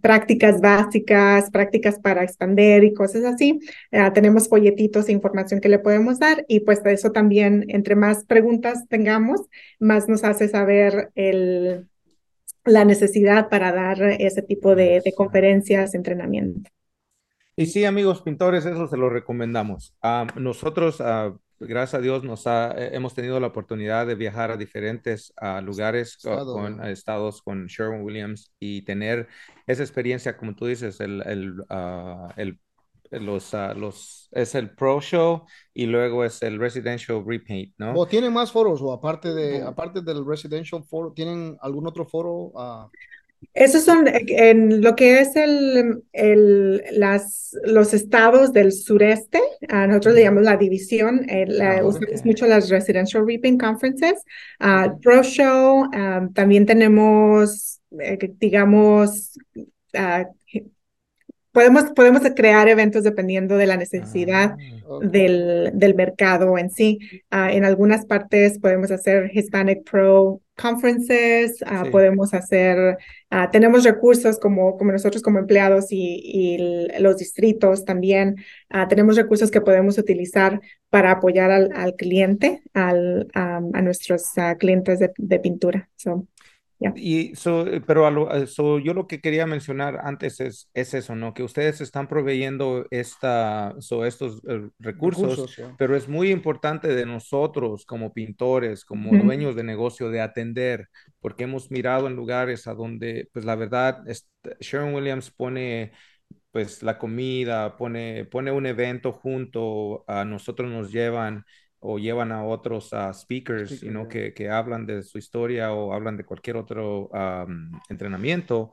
Speaker 2: prácticas básicas, prácticas para expander y cosas así. Ah, tenemos folletitos e información que le podemos dar y pues de eso también, entre más preguntas tengamos, más nos hace saber el, la necesidad para dar ese tipo de, de conferencias, entrenamiento.
Speaker 1: Y sí, amigos pintores, eso se lo recomendamos. nosotros uh, gracias a Dios nos ha, eh, hemos tenido la oportunidad de viajar a diferentes lugares con, estados con Sherwin Williams y tener esa experiencia, como tú dices, el, el, ah, el los, ah, los, es el Pro Show y luego es el Residential Repaint, ¿no?
Speaker 3: ¿O tienen más foros o aparte, de, aparte del Residential Foro, tienen algún otro foro?
Speaker 2: Esos son en lo que es el, el, las, los estados del sureste, a nosotros le llamamos la división, eh, ah, usamos mucho las Residential Reaping Conferences, uh, Pro Show, también tenemos, eh, digamos, uh, podemos, podemos crear eventos dependiendo de la necesidad
Speaker 1: Ah,
Speaker 2: del, del mercado en sí. Ah, en algunas partes podemos hacer Hispanic Pro Conferences,
Speaker 1: Sí.
Speaker 2: podemos hacer, ah, tenemos recursos como, como nosotros como empleados y, y los distritos también, tenemos recursos que podemos utilizar para apoyar al, al cliente, al, am, a nuestros clientes de, de pintura. So,
Speaker 1: Y so, eh, pero a lo- eh, so, yo lo que quería mencionar antes es, es eso, ¿no? Que ustedes están proveyendo esta, so, estos eh, recursos,
Speaker 3: Recursos, ya.
Speaker 1: pero es muy importante de nosotros como pintores, como
Speaker 2: Ujú.
Speaker 1: dueños de negocio, de atender, porque hemos mirado en lugares a donde, pues la verdad, Sharon Williams pone pues la comida, pone, pone un evento junto, a nosotros nos llevan o llevan a otros a speakers,
Speaker 3: Speaker,
Speaker 1: you know, que, que hablan de su historia o hablan de cualquier otro um, entrenamiento,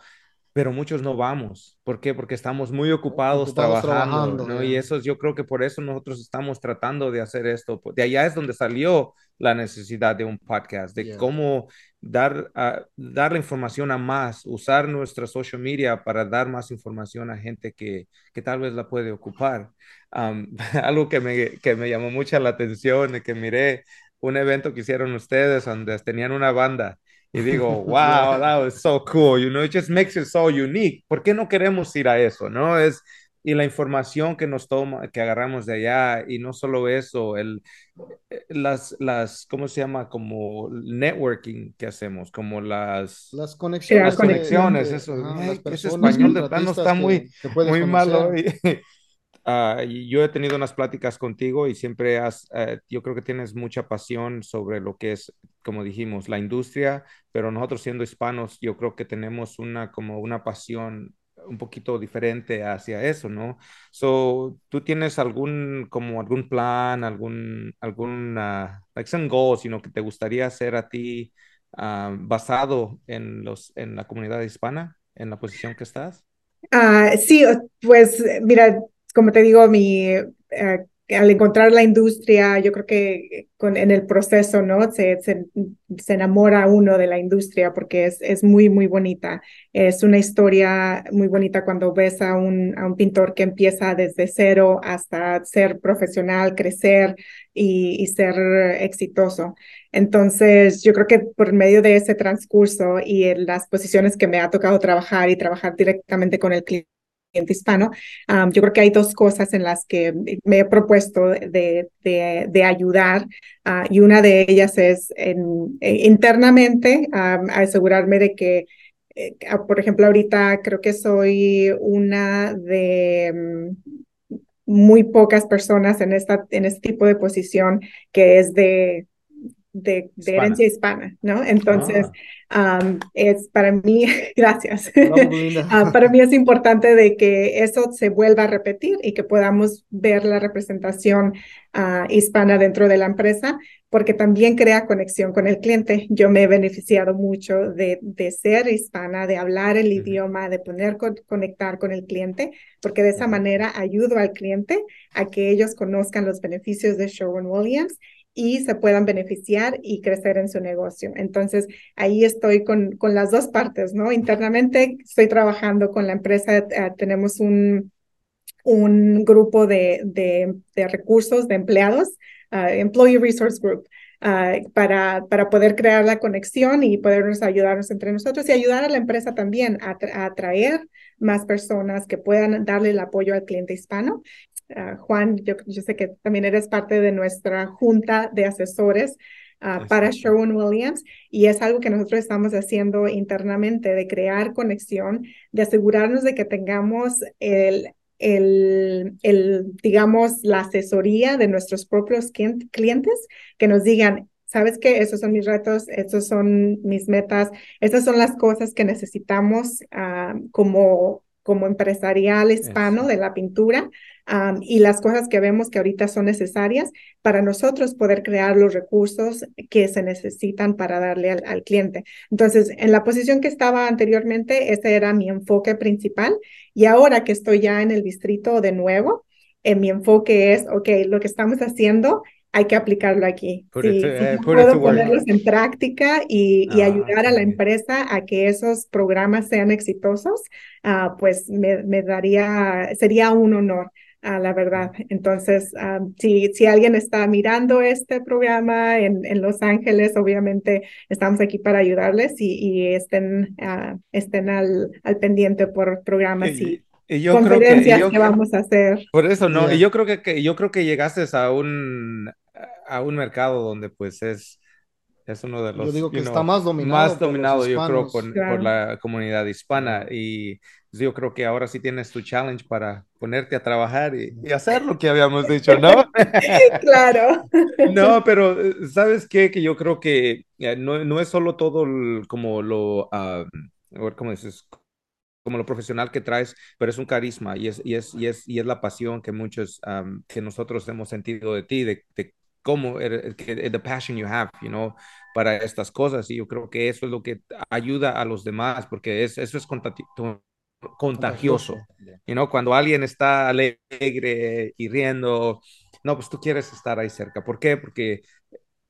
Speaker 1: pero muchos no vamos. ¿Por qué? Porque estamos muy ocupados,
Speaker 3: Ocupados
Speaker 1: trabajando,
Speaker 3: trabajando,
Speaker 1: ¿no?
Speaker 3: ya.
Speaker 1: Y eso es, yo creo que por eso nosotros estamos tratando de hacer esto. De allá es donde salió la necesidad de un podcast, de cómo dar, a- dar la información a más, usar nuestra social media para dar más información a gente que, que tal vez la puede ocupar. Am, *laughs* algo que me, que me llamó mucha la atención, de que miré un evento que hicieron ustedes donde tenían una banda. Y digo, wow, that was so cool, you know, it just makes it so unique. ¿Por qué no queremos ir a eso, no? Es, y la información que nos toma, que agarramos de allá, y no solo eso, el, eh, las, las, ¿cómo se llama? Como networking que hacemos, como las,
Speaker 3: Las conexiones.
Speaker 2: Las
Speaker 1: conexiones,
Speaker 3: que-
Speaker 1: eso, ay,
Speaker 3: las
Speaker 1: ese
Speaker 3: personas,
Speaker 1: español de plano está
Speaker 3: que-
Speaker 1: muy-
Speaker 3: que
Speaker 1: muy malo.
Speaker 3: conocer.
Speaker 1: y- Y yo he tenido unas pláticas contigo y siempre has, eh, yo creo que tienes mucha pasión sobre lo que es, como dijimos, la industria, pero nosotros siendo hispanos, yo creo que tenemos una, como una pasión un poquito diferente hacia eso, ¿no? So, ¿tú tienes algún, como algún plan, algún, algún, like some goals, sino que te gustaría hacer a ti ah, basado en los, en la comunidad hispana, en la posición que estás?
Speaker 2: Ah, sí, pues mira, como te digo, mi, eh, al encontrar la industria, yo creo que con, en el proceso, ¿no? Se, se, se enamora uno de la industria porque es, es muy, muy bonita. Es una historia muy bonita cuando ves a un, a un pintor que empieza desde cero hasta ser profesional, crecer y, y ser exitoso. Entonces, yo creo que por medio de ese transcurso y en las posiciones que me ha tocado trabajar y trabajar directamente con el cliente hispano, yo creo que hay dos cosas en las que me he propuesto de, de, ayudar uh, y una de ellas es eh, internamente um, asegurarme de que, eh, por ejemplo, ahorita creo que soy una de... Um, muy pocas personas en, esta, en este tipo de posición que es de, de, de herencia hispana, ¿no? Entonces, ah. um, es para mí, *laughs* gracias, uh, para mí es importante de que eso se vuelva a repetir y que podamos ver la representación uh, hispana dentro de la empresa, porque también crea conexión con el cliente. Yo me he beneficiado mucho de, de ser hispana, de hablar el uh -huh. idioma, de poder con, conectar con el cliente, porque de esa -huh. manera ayudo al cliente a que ellos conozcan los beneficios de Sherwin Williams y se puedan beneficiar y crecer en su negocio. Entonces, ahí estoy con, con las dos partes, ¿no? Internamente estoy trabajando con la empresa, uh, tenemos un, un grupo de, de, recursos, de empleados, uh, Employee Resource Group, uh, para, para poder crear la conexión y podernos ayudarnos entre nosotros y ayudar a la empresa también a atraer más personas que puedan darle el apoyo al cliente hispano. Uh, Juan, yo, yo, sé que también eres parte de nuestra junta de asesores uh, para Sherwin Williams y es algo que nosotros estamos haciendo internamente de crear conexión, de asegurarnos de que tengamos el, el, el, digamos, la asesoría de nuestros propios clientes que nos digan, ¿sabes qué? Esos son mis retos, esos son mis metas, estas son las cosas que necesitamos uh, como, como empresarial hispano Eso. de la pintura um, y las cosas que vemos que ahorita son necesarias para nosotros poder crear los recursos que se necesitan para darle al, al cliente. Entonces, en la posición que estaba anteriormente, ese era mi enfoque principal y ahora que estoy ya en el distrito de nuevo, eh, mi enfoque es, ok, lo que estamos haciendo hay que aplicarlo aquí. sí, eh, puedo ponerlos en práctica y, y ah, ayudar a la empresa a que esos programas sean exitosos, uh, pues me, me, daría, sería un honor. a la verdad. Entonces, si, si alguien está mirando este programa en, en, Los Ángeles, obviamente estamos aquí para ayudarles y, y estén, estén al, al pendiente por programas y, y yo creo que, vamos a hacer.
Speaker 1: Por eso, no, y yo creo que, yo creo que llegaste a un, a un mercado donde pues es, es uno de los...
Speaker 3: Yo digo que está más dominado.
Speaker 1: Más dominado, yo creo, por la comunidad hispana y pues, yo creo que ahora sí tienes tu challenge para ponerte a trabajar y, hacer lo que habíamos dicho, ¿no? *laughs*
Speaker 2: claro. *laughs*
Speaker 1: no, pero eh, ¿sabes qué? Que yo creo que eh, no, no es solo todo como lo... Uh, ¿Cómo dices? como lo profesional que traes, pero es un carisma y es, y es, y es, y es la pasión que muchos, que nosotros hemos sentido de ti, de, de cómo, the passion you have, you know, para estas cosas. Y yo creo que eso es lo que ayuda a los demás, porque es, eso es contagioso. You know, cuando alguien está alegre y riendo, no, pues tú quieres estar ahí cerca. ¿Por qué? Porque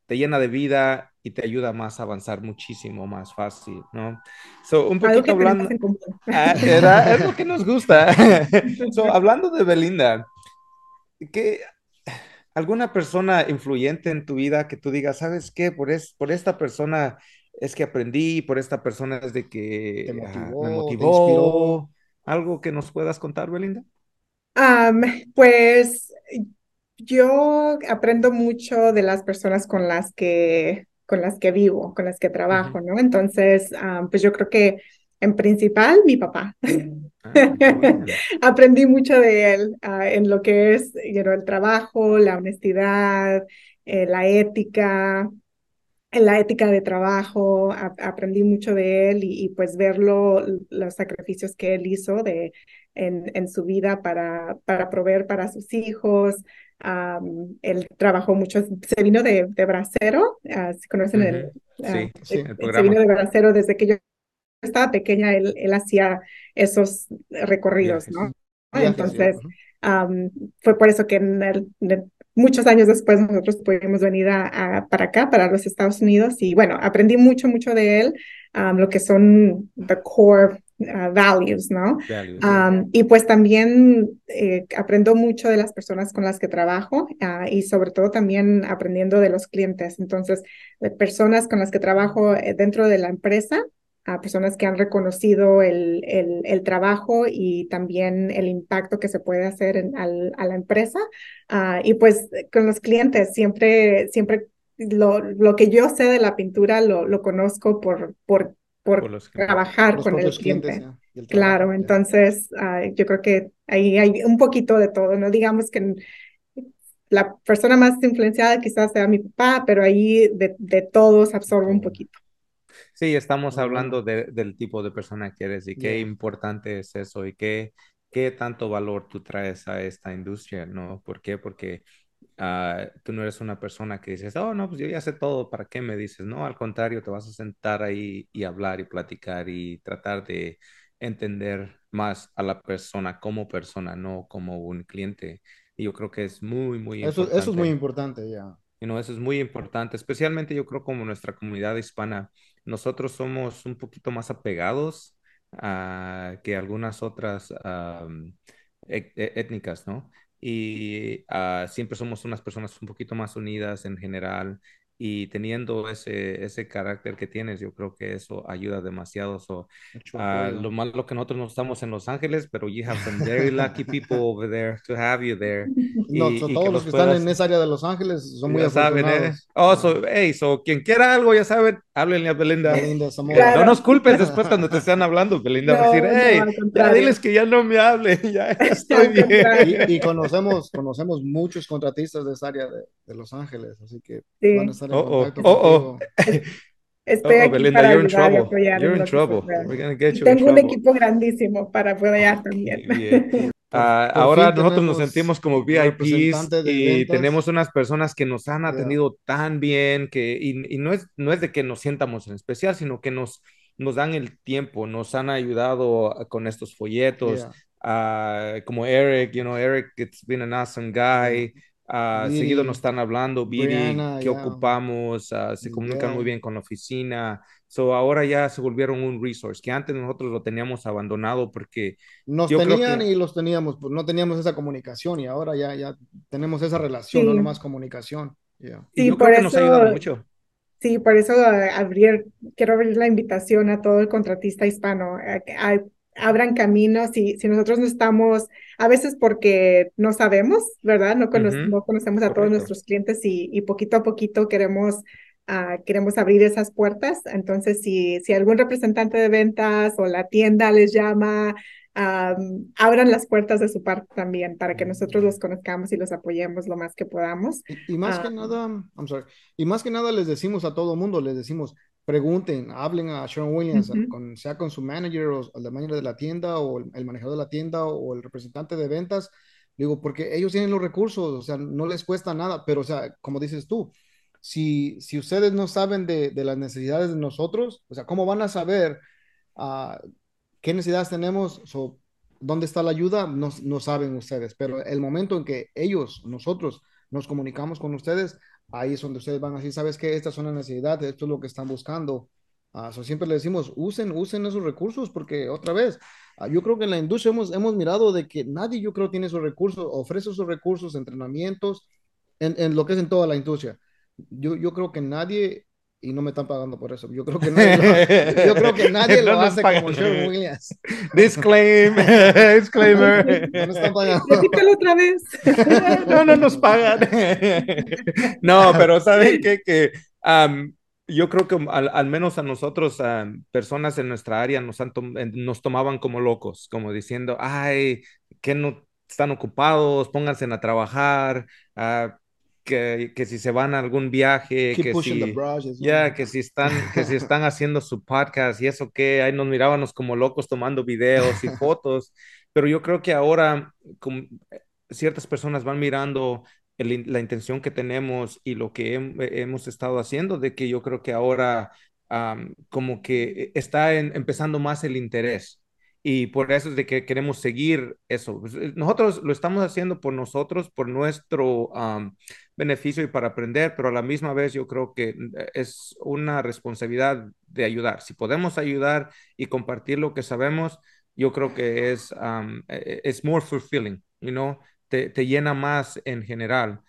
Speaker 1: te llena de vida y te ayuda más a avanzar muchísimo más fácil, ¿no? So, un poquito hablando... *laughs* Ah, era, es lo que nos gusta. *laughs* so, hablando de Belinda, ¿qué, ¿alguna persona influyente en tu vida que tú digas, sabes qué, por, es, por esta persona es que aprendí, por esta persona es de que
Speaker 3: te motivó, me
Speaker 1: motivó, algo que nos puedas contar, Belinda?
Speaker 2: pues yo aprendo mucho de las personas con las que, con las que vivo, con las que trabajo, ¿no? Entonces, ah, pues yo creo que en principal mi papá. Ah, *laughs* aprendí mucho de él ah, en lo que es el trabajo, la honestidad, eh, la ética, la ética de trabajo, aprendí mucho de él y, pues verlo, los sacrificios que él hizo de, en, en su vida para, para proveer para sus hijos, él trabajó mucho, se vino de, de Bracero, uh, si conocen el,
Speaker 1: sí, sí, el
Speaker 2: programa. Se vino de Bracero desde que yo estaba pequeña, él, él hacía esos recorridos, ¿no? Entonces, fue por eso que en muchos años después nosotros pudimos venir a, para acá, para los Estados Unidos, y bueno, aprendí mucho, mucho de él, lo que son the core Uh, values, ¿no? Um, y pues también eh, aprendo mucho de las personas con las que trabajo uh, y sobre todo también aprendiendo de los clientes. Entonces, de personas con las que trabajo eh, dentro de la empresa, a personas que han reconocido el, el, el, trabajo y también el impacto que se puede hacer en, al, a la empresa. Uh, y pues con los clientes, siempre, siempre lo, lo que yo sé de la pintura lo, lo conozco por, por por, trabajar con el cliente. claro, entonces yo creo que ahí hay un poquito de todo, no digamos que la persona más influenciada quizás sea mi papá, pero ahí de, de todos absorbe un poquito.
Speaker 1: Sí, estamos hablando del tipo de persona que eres y qué importante es eso y qué, qué tanto valor tú traes a esta industria, ¿no? ¿Por qué? Porque Ah, tú no eres una persona que dices, oh, no, pues yo ya sé todo, ¿para qué me dices? No, al contrario, te vas a sentar ahí y hablar y platicar y tratar de entender más a la persona como persona, no como un cliente. Y yo creo que es muy, muy
Speaker 3: eso, importante. Eso es muy importante, ya.
Speaker 1: Y no, eso es muy importante, especialmente yo creo como nuestra comunidad hispana, nosotros somos un poquito más apegados a, que algunas otras e, e, étnicas, ¿no? y ah, siempre somos unas personas un poquito más unidas en general y teniendo ese, ese carácter que tienes, yo creo que eso ayuda demasiado. So, uh, lo malo que nosotros no estamos en Los Ángeles, pero you have some very *laughs* lucky people over there to have you there.
Speaker 3: No, y, todos los que están en esa área de Los Ángeles son muy afortunados. Saben, ¿eh?
Speaker 1: Oh, so, hey, so, quien quiera algo, ya saben, háblenle a Belinda. Belinda No nos culpes después *laughs* cuando te estén hablando, Belinda. va a decir, hey, ya diles que ya no me hablen, *laughs* ya estoy bien.
Speaker 3: Y, conocemos, conocemos muchos contratistas de esa área de, de Los Ángeles, así que van a estar
Speaker 1: oh, oh, oh,
Speaker 2: Estoy aquí Belinda, para you're ayudar in trouble.
Speaker 1: You're in trouble. We're gonna get you
Speaker 2: Tengo un equipo grandísimo para apoyar también.
Speaker 1: Uh, *laughs* ahora nosotros nos sentimos como VIPs y tenemos unas personas que nos han atendido tan bien que y, y, no es no es de que nos sientamos en especial, sino que nos nos dan el tiempo, nos han ayudado con estos folletos, yeah. uh, como Eric, you know, Eric, it's been an awesome guy. Uh, seguido nos están hablando, Viri, qué ocupamos, uh, se comunican muy bien con la oficina. So ahora ya se volvieron un resource que antes nosotros lo teníamos abandonado porque
Speaker 3: nos tenían y los teníamos, pues no teníamos esa comunicación y ahora ya, ya tenemos esa relación, no nomás comunicación.
Speaker 1: Y yo creo que nos ha ayudado mucho.
Speaker 2: Sí, por eso abrir, quiero abrir la invitación a todo el contratista hispano. A, abran caminos y si nosotros no estamos, a veces porque no sabemos, ¿verdad? No, no conocemos a todos nuestros clientes y, y, poquito a poquito queremos, uh, queremos abrir esas puertas. Entonces, si, si algún representante de ventas o la tienda les llama, abran las puertas de su parte también para que nosotros los conozcamos y los apoyemos lo más que podamos.
Speaker 3: Y, más que ah, nada, I'm sorry, y más que nada les decimos a todo mundo, les decimos, pregunten, hablen a Sharon Williams, con, sea con su manager o, el manager de la tienda o el, manejador de la tienda o, el representante de ventas, digo, porque ellos tienen los recursos, o sea, no les cuesta nada, pero o sea, como dices tú, si, si ustedes no saben de, de las necesidades de nosotros, o sea, ¿cómo van a saber? Uh, ¿Qué necesidades tenemos? ¿Dónde está la ayuda? No, no saben ustedes, pero el momento en que ellos, nosotros, nos comunicamos con ustedes, ahí es donde ustedes van a decir, ¿sabes qué? Estas son las necesidades, esto es lo que están buscando. Uh, siempre les decimos, usen, usen esos recursos, porque otra vez, uh, yo creo que en la industria hemos, hemos mirado de que nadie, yo creo, tiene esos recursos, ofrece esos recursos, entrenamientos, en, en lo que es en toda la industria. Yo, yo creo que nadie y no me están pagando por eso. Yo creo que nadie lo, *laughs* yo creo que nadie lo hace como Sherwin Williams.
Speaker 1: Disclaimer. *laughs* Disclaimer.
Speaker 2: No nos están pagando. *laughs* Repítelo otra vez.
Speaker 1: no, no nos pagan. no, pero ¿saben qué? Que um, yo creo que al, al menos a nosotros, um, personas en nuestra área, nos, han nos tomaban como locos, como diciendo, ay, que no están ocupados, pónganse a trabajar. Uh, que, que, si se van a algún viaje, que si, ya, que si están, que si están haciendo su podcast y eso que ahí nos mirábamos como locos tomando videos y fotos, *laughs* pero yo creo que ahora como, ciertas personas van mirando la intención que tenemos y lo que hemos estado haciendo, de que yo creo que ahora como que está empezando más el interés y por eso es de que queremos seguir eso. Pues, eh, nosotros lo estamos haciendo por nosotros, por nuestro beneficio y para aprender, pero a la misma vez yo creo que mm, eh, es una responsabilidad de ayudar. Si podemos ayudar y compartir lo que sabemos, yo creo que es, e, e, es more fulfilling, you know? te, te llena más en general.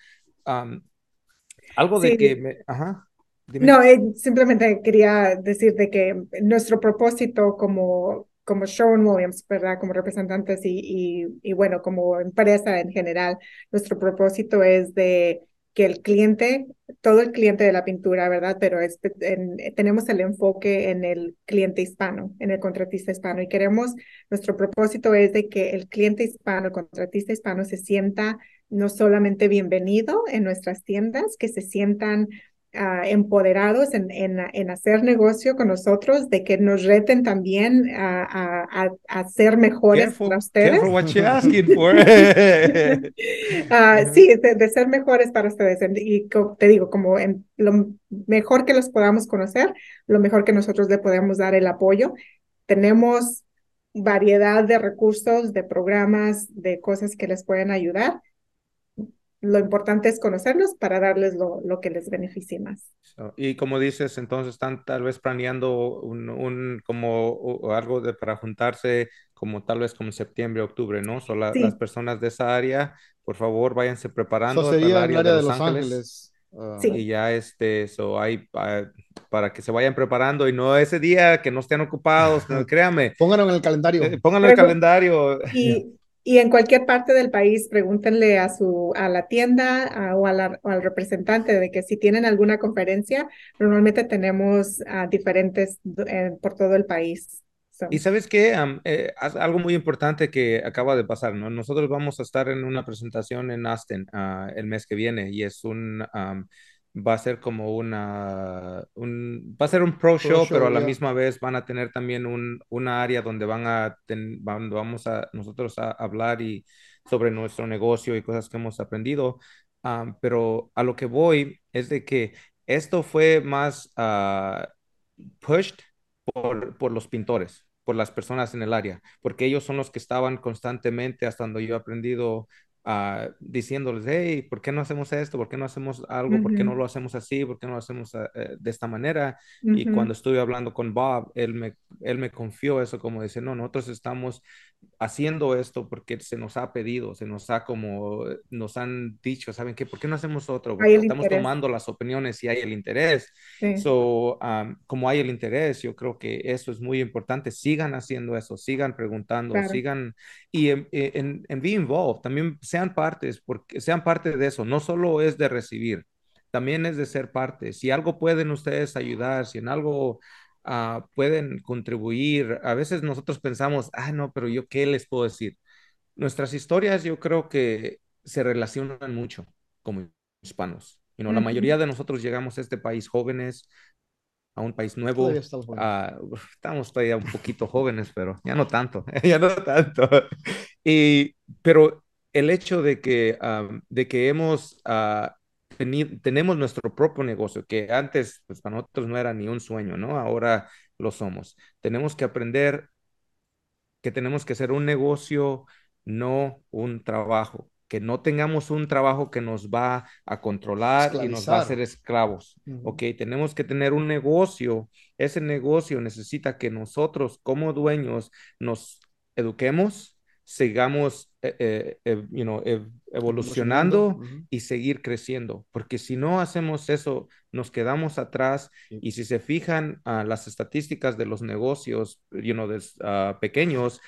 Speaker 1: algo de que... Me, ajá.
Speaker 2: No, eh, simplemente quería decir de que nuestro propósito como como Sharon Williams, ¿verdad? Como representantes y, y, bueno, como empresa en general, nuestro propósito es de que el cliente, todo el cliente de la pintura, ¿verdad? Pero tenemos el enfoque en el cliente hispano, en el contratista hispano y queremos, nuestro propósito es de que el cliente hispano, el contratista hispano se sienta no solamente bienvenido en nuestras tiendas, que se sientan Ah, empoderados en, en, hacer negocio con nosotros, de que nos reten también a, a, ser mejores para ustedes. Ah, sí, de, ser mejores para ustedes. Y te digo, como en, lo mejor que los podamos conocer, lo mejor que nosotros le podemos dar el apoyo. Tenemos variedad de recursos, de programas, de cosas que les pueden ayudar lo importante es conocerlos para darles lo, lo que les beneficie más.
Speaker 1: y como dices, entonces están tal vez planeando un, un como algo de para juntarse como tal vez como septiembre, octubre, ¿no? So, las personas de esa área, por favor, váyanse preparando.
Speaker 3: Eso sería el área de Los, Ángeles.
Speaker 1: Ah, y ya este, eso hay para que se vayan preparando y no ese día que no estén ocupados, *laughs* créanme.
Speaker 3: Pónganlo en el calendario.
Speaker 1: Eh, pónganlo en el calendario.
Speaker 2: Y, *laughs* y en cualquier parte del país, pregúntenle a, su, a la tienda o, al representante de que si tienen alguna conferencia, normalmente tenemos diferentes eh, por todo el país.
Speaker 1: Y sabes qué, eh, algo muy importante que acaba de pasar, ¿no? Nosotros vamos a estar en una presentación en Austin ah, el mes que viene y es un, va a ser como una, un, va a ser un pro, show, pero a la misma vez van a tener también un, una área donde van a, vamos a nosotros a hablar y sobre nuestro negocio y cosas que hemos aprendido. pero a lo que voy es de que esto fue más uh, pushed por, por los pintores por las personas en el área, porque ellos son los que estaban constantemente, hasta donde yo he aprendido, uh, diciéndoles, hey, ¿por qué no hacemos esto? ¿Por qué no hacemos algo? ¿Por qué no lo hacemos así? ¿Por qué no lo hacemos uh, de esta manera? Uh -huh. Y cuando estuve hablando con Bob, él me, él me confió eso como dice, no, nosotros estamos haciendo esto porque se nos ha pedido, se nos ha como, nos han dicho, ¿saben qué? ¿Por qué no hacemos otro? Estamos interés. tomando las opiniones y hay el interés. Sí. So, um, como hay el interés, yo creo que eso es muy importante. Sigan haciendo eso, sigan preguntando, claro. sigan y en, en, en be involved, también sean partes, porque sean parte de eso. No solo es de recibir, también es de ser parte. Si algo pueden ustedes ayudar, si en algo uh, pueden contribuir. A veces nosotros pensamos, ah, no, pero yo qué les puedo decir. Nuestras historias yo creo que se relacionan mucho como hispanos. You know, uh -huh. La mayoría de nosotros llegamos a este país jóvenes, a un país nuevo. Estamos, uh, estamos, todavía un poquito jóvenes, pero ya no tanto, *laughs* ya no tanto. Y, pero el hecho de que, um, de que hemos uh, tenemos nuestro propio negocio, que antes pues, para nosotros no era ni un sueño, ¿no? Ahora lo somos. Tenemos que aprender que tenemos que hacer un negocio, no un trabajo. Que no tengamos un trabajo que nos va a controlar Esclavizar. y nos va a hacer esclavos. Uh -huh. Ok, tenemos que tener un negocio. Ese negocio necesita que nosotros como dueños nos eduquemos, sigamos eh, eh, you know, evolucionando uh -huh. y seguir creciendo, porque si no hacemos eso, nos quedamos atrás sí. y si se fijan uh, las estadísticas de los negocios you know, de, uh, pequeños,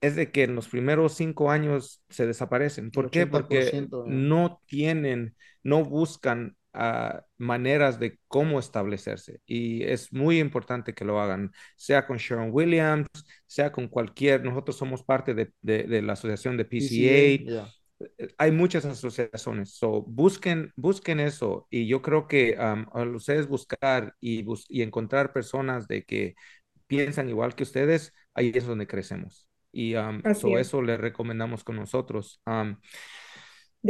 Speaker 1: es de que en los primeros cinco años se desaparecen. ¿Por qué? Porque no tienen, no buscan uh, maneras de cómo establecerse. Y es muy importante que lo hagan, sea con Sharon Williams, sea con cualquier, nosotros somos parte de, de, de la asociación de PCA. Yeah. Hay muchas asociaciones, so busquen, busquen eso y yo creo que um, al ustedes buscar y, bus y encontrar personas de que piensan igual que ustedes, ahí es donde crecemos. Y um, so eso le recomendamos con nosotros. Um,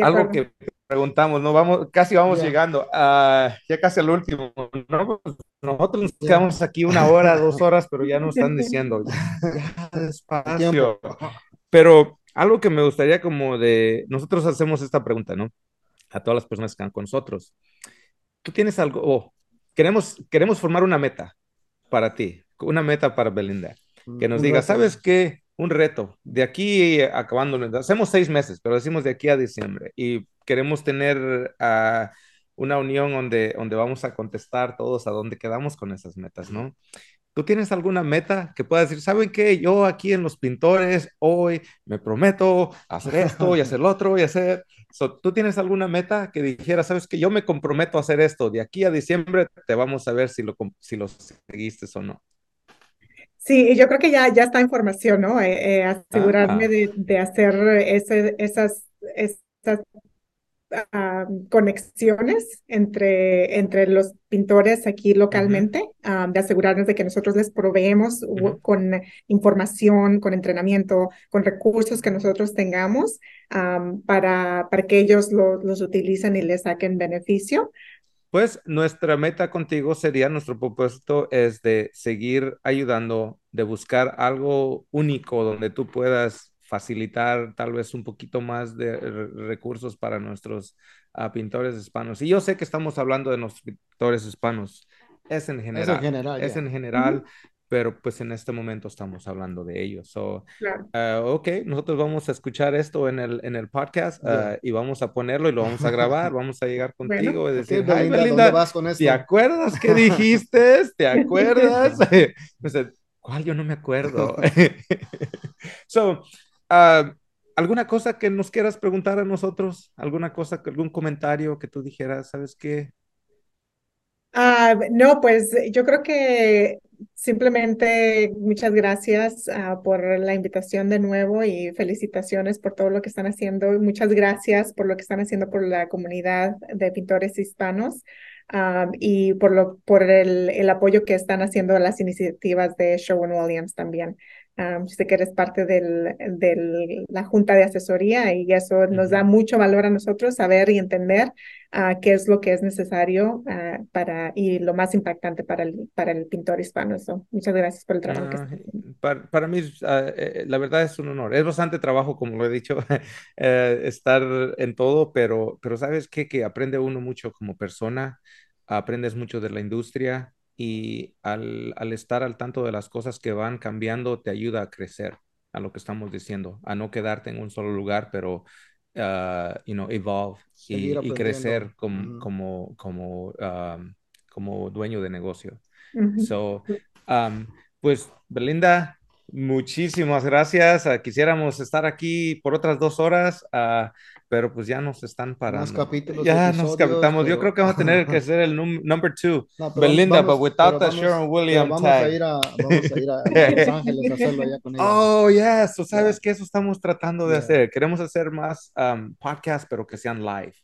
Speaker 1: algo que preguntamos, ¿no? Vamos, casi vamos yeah. llegando, uh, ya casi al último, ¿no? Nosotros nos yeah. quedamos aquí una hora, *laughs* dos horas, pero ya nos están diciendo, despacio. Pero algo que me gustaría como de, nosotros hacemos esta pregunta, ¿no? A todas las personas que están con nosotros. Tú tienes algo, oh, queremos, queremos formar una meta para ti, una meta para Belinda, que nos diga, ¿sabes qué? Un reto. De aquí acabando, hacemos seis meses, pero decimos de aquí a diciembre y queremos tener uh, una unión donde, donde vamos a contestar todos a dónde quedamos con esas metas, ¿no? ¿Tú tienes alguna meta que puedas decir, ¿saben qué? Yo aquí en los pintores hoy me prometo hacer esto y hacer lo otro y hacer... ¿Tú tienes alguna meta que dijera, sabes que yo me comprometo a hacer esto? De aquí a diciembre te vamos a ver si lo, si lo seguiste o no.
Speaker 2: Sí, yo creo que ya, ya está información, ¿no? Eh, eh, asegurarme de, de, hacer ese, esas, esas uh, conexiones entre, entre los pintores aquí localmente, uh -huh. um, de asegurarnos de que nosotros les proveemos uh -huh. con información, con entrenamiento, con recursos que nosotros tengamos um, para, para que ellos lo, los utilicen y les saquen beneficio.
Speaker 1: Pues nuestra meta contigo sería, nuestro propósito es de seguir ayudando, de buscar algo único donde tú puedas facilitar tal vez un poquito más de recursos para nuestros uh, pintores hispanos. Y yo sé que estamos hablando de nuestros pintores hispanos, es en general, es en general, es en general. Uh -huh pero pues en este momento estamos hablando de ellos. So, claro. uh, ok, nosotros vamos a escuchar esto en el, en el podcast uh, yeah. y vamos a ponerlo y lo vamos a grabar, *laughs* vamos a llegar contigo bueno, y decir, okay, Belinda, Belinda vas con esto? ¿te acuerdas qué *laughs* dijiste? ¿Te acuerdas? *laughs* ¿Cuál? Yo no me acuerdo. so, uh, ¿alguna cosa que nos quieras preguntar a nosotros? ¿Alguna cosa, algún comentario que tú dijeras, sabes qué?
Speaker 2: Uh, no, pues yo creo que simplemente muchas gracias uh, por la invitación de nuevo y felicitaciones por todo lo que están haciendo. Muchas gracias por lo que están haciendo por la comunidad de pintores hispanos um, y por, lo, por el, el, apoyo que están haciendo a las iniciativas de Sherwin Williams también. Um, sé que eres parte de del, la junta de asesoría y eso nos da mucho valor a nosotros saber y entender uh, qué es lo que es necesario uh, para y lo más impactante para el, para el pintor hispano. So, muchas gracias por el trabajo uh, que estás haciendo.
Speaker 1: para, mí, ah, eh, la verdad es un honor. Es bastante trabajo, como lo he dicho, *laughs* eh, estar en todo, pero, pero ¿sabes qué? Que aprende uno mucho como persona, aprendes mucho de la industria y al, al estar al tanto de las cosas que van cambiando, te ayuda a crecer a lo que estamos diciendo, a no quedarte en un solo lugar, pero uh, you know, evolve y, crecer como, como, como, um, como dueño de negocio. So, um, pues Belinda, muchísimas gracias. Uh, quisiéramos estar aquí por otras dos horas. Uh, pero pues ya nos están parando.
Speaker 3: Más capítulos.
Speaker 1: Ya nos capitamos. Yo creo que vamos a tener que *laughs* ser el number two. Belinda, but without the Sharon Williams
Speaker 3: vamos A ir a, vamos a ir a *laughs* Los Ángeles a hacerlo allá con ella.
Speaker 1: Oh, yes. So, ¿Sabes que Eso estamos tratando de hacer. Queremos hacer más um, podcasts, pero que sean live.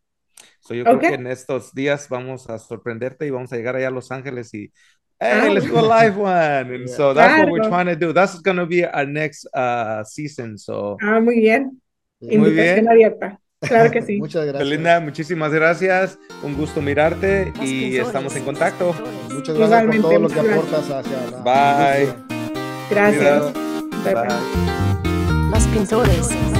Speaker 1: So, yo creo que en estos días vamos a sorprenderte y vamos a llegar allá a Los Ángeles y hey, ah. let's a live one. And so that's what we're trying to do. That's going to be our next uh, season. So.
Speaker 2: Ah, muy bien.
Speaker 1: Muy bien.
Speaker 2: abierta. Claro que sí. *laughs*
Speaker 3: Muchas gracias.
Speaker 1: Belinda, muchísimas gracias. Un gusto mirarte y estamos en contacto.
Speaker 3: Muchas gracias por todo lo que aportas hacia la
Speaker 1: Bye.
Speaker 2: Gracias.
Speaker 1: Bye. bye.
Speaker 4: Los pintores.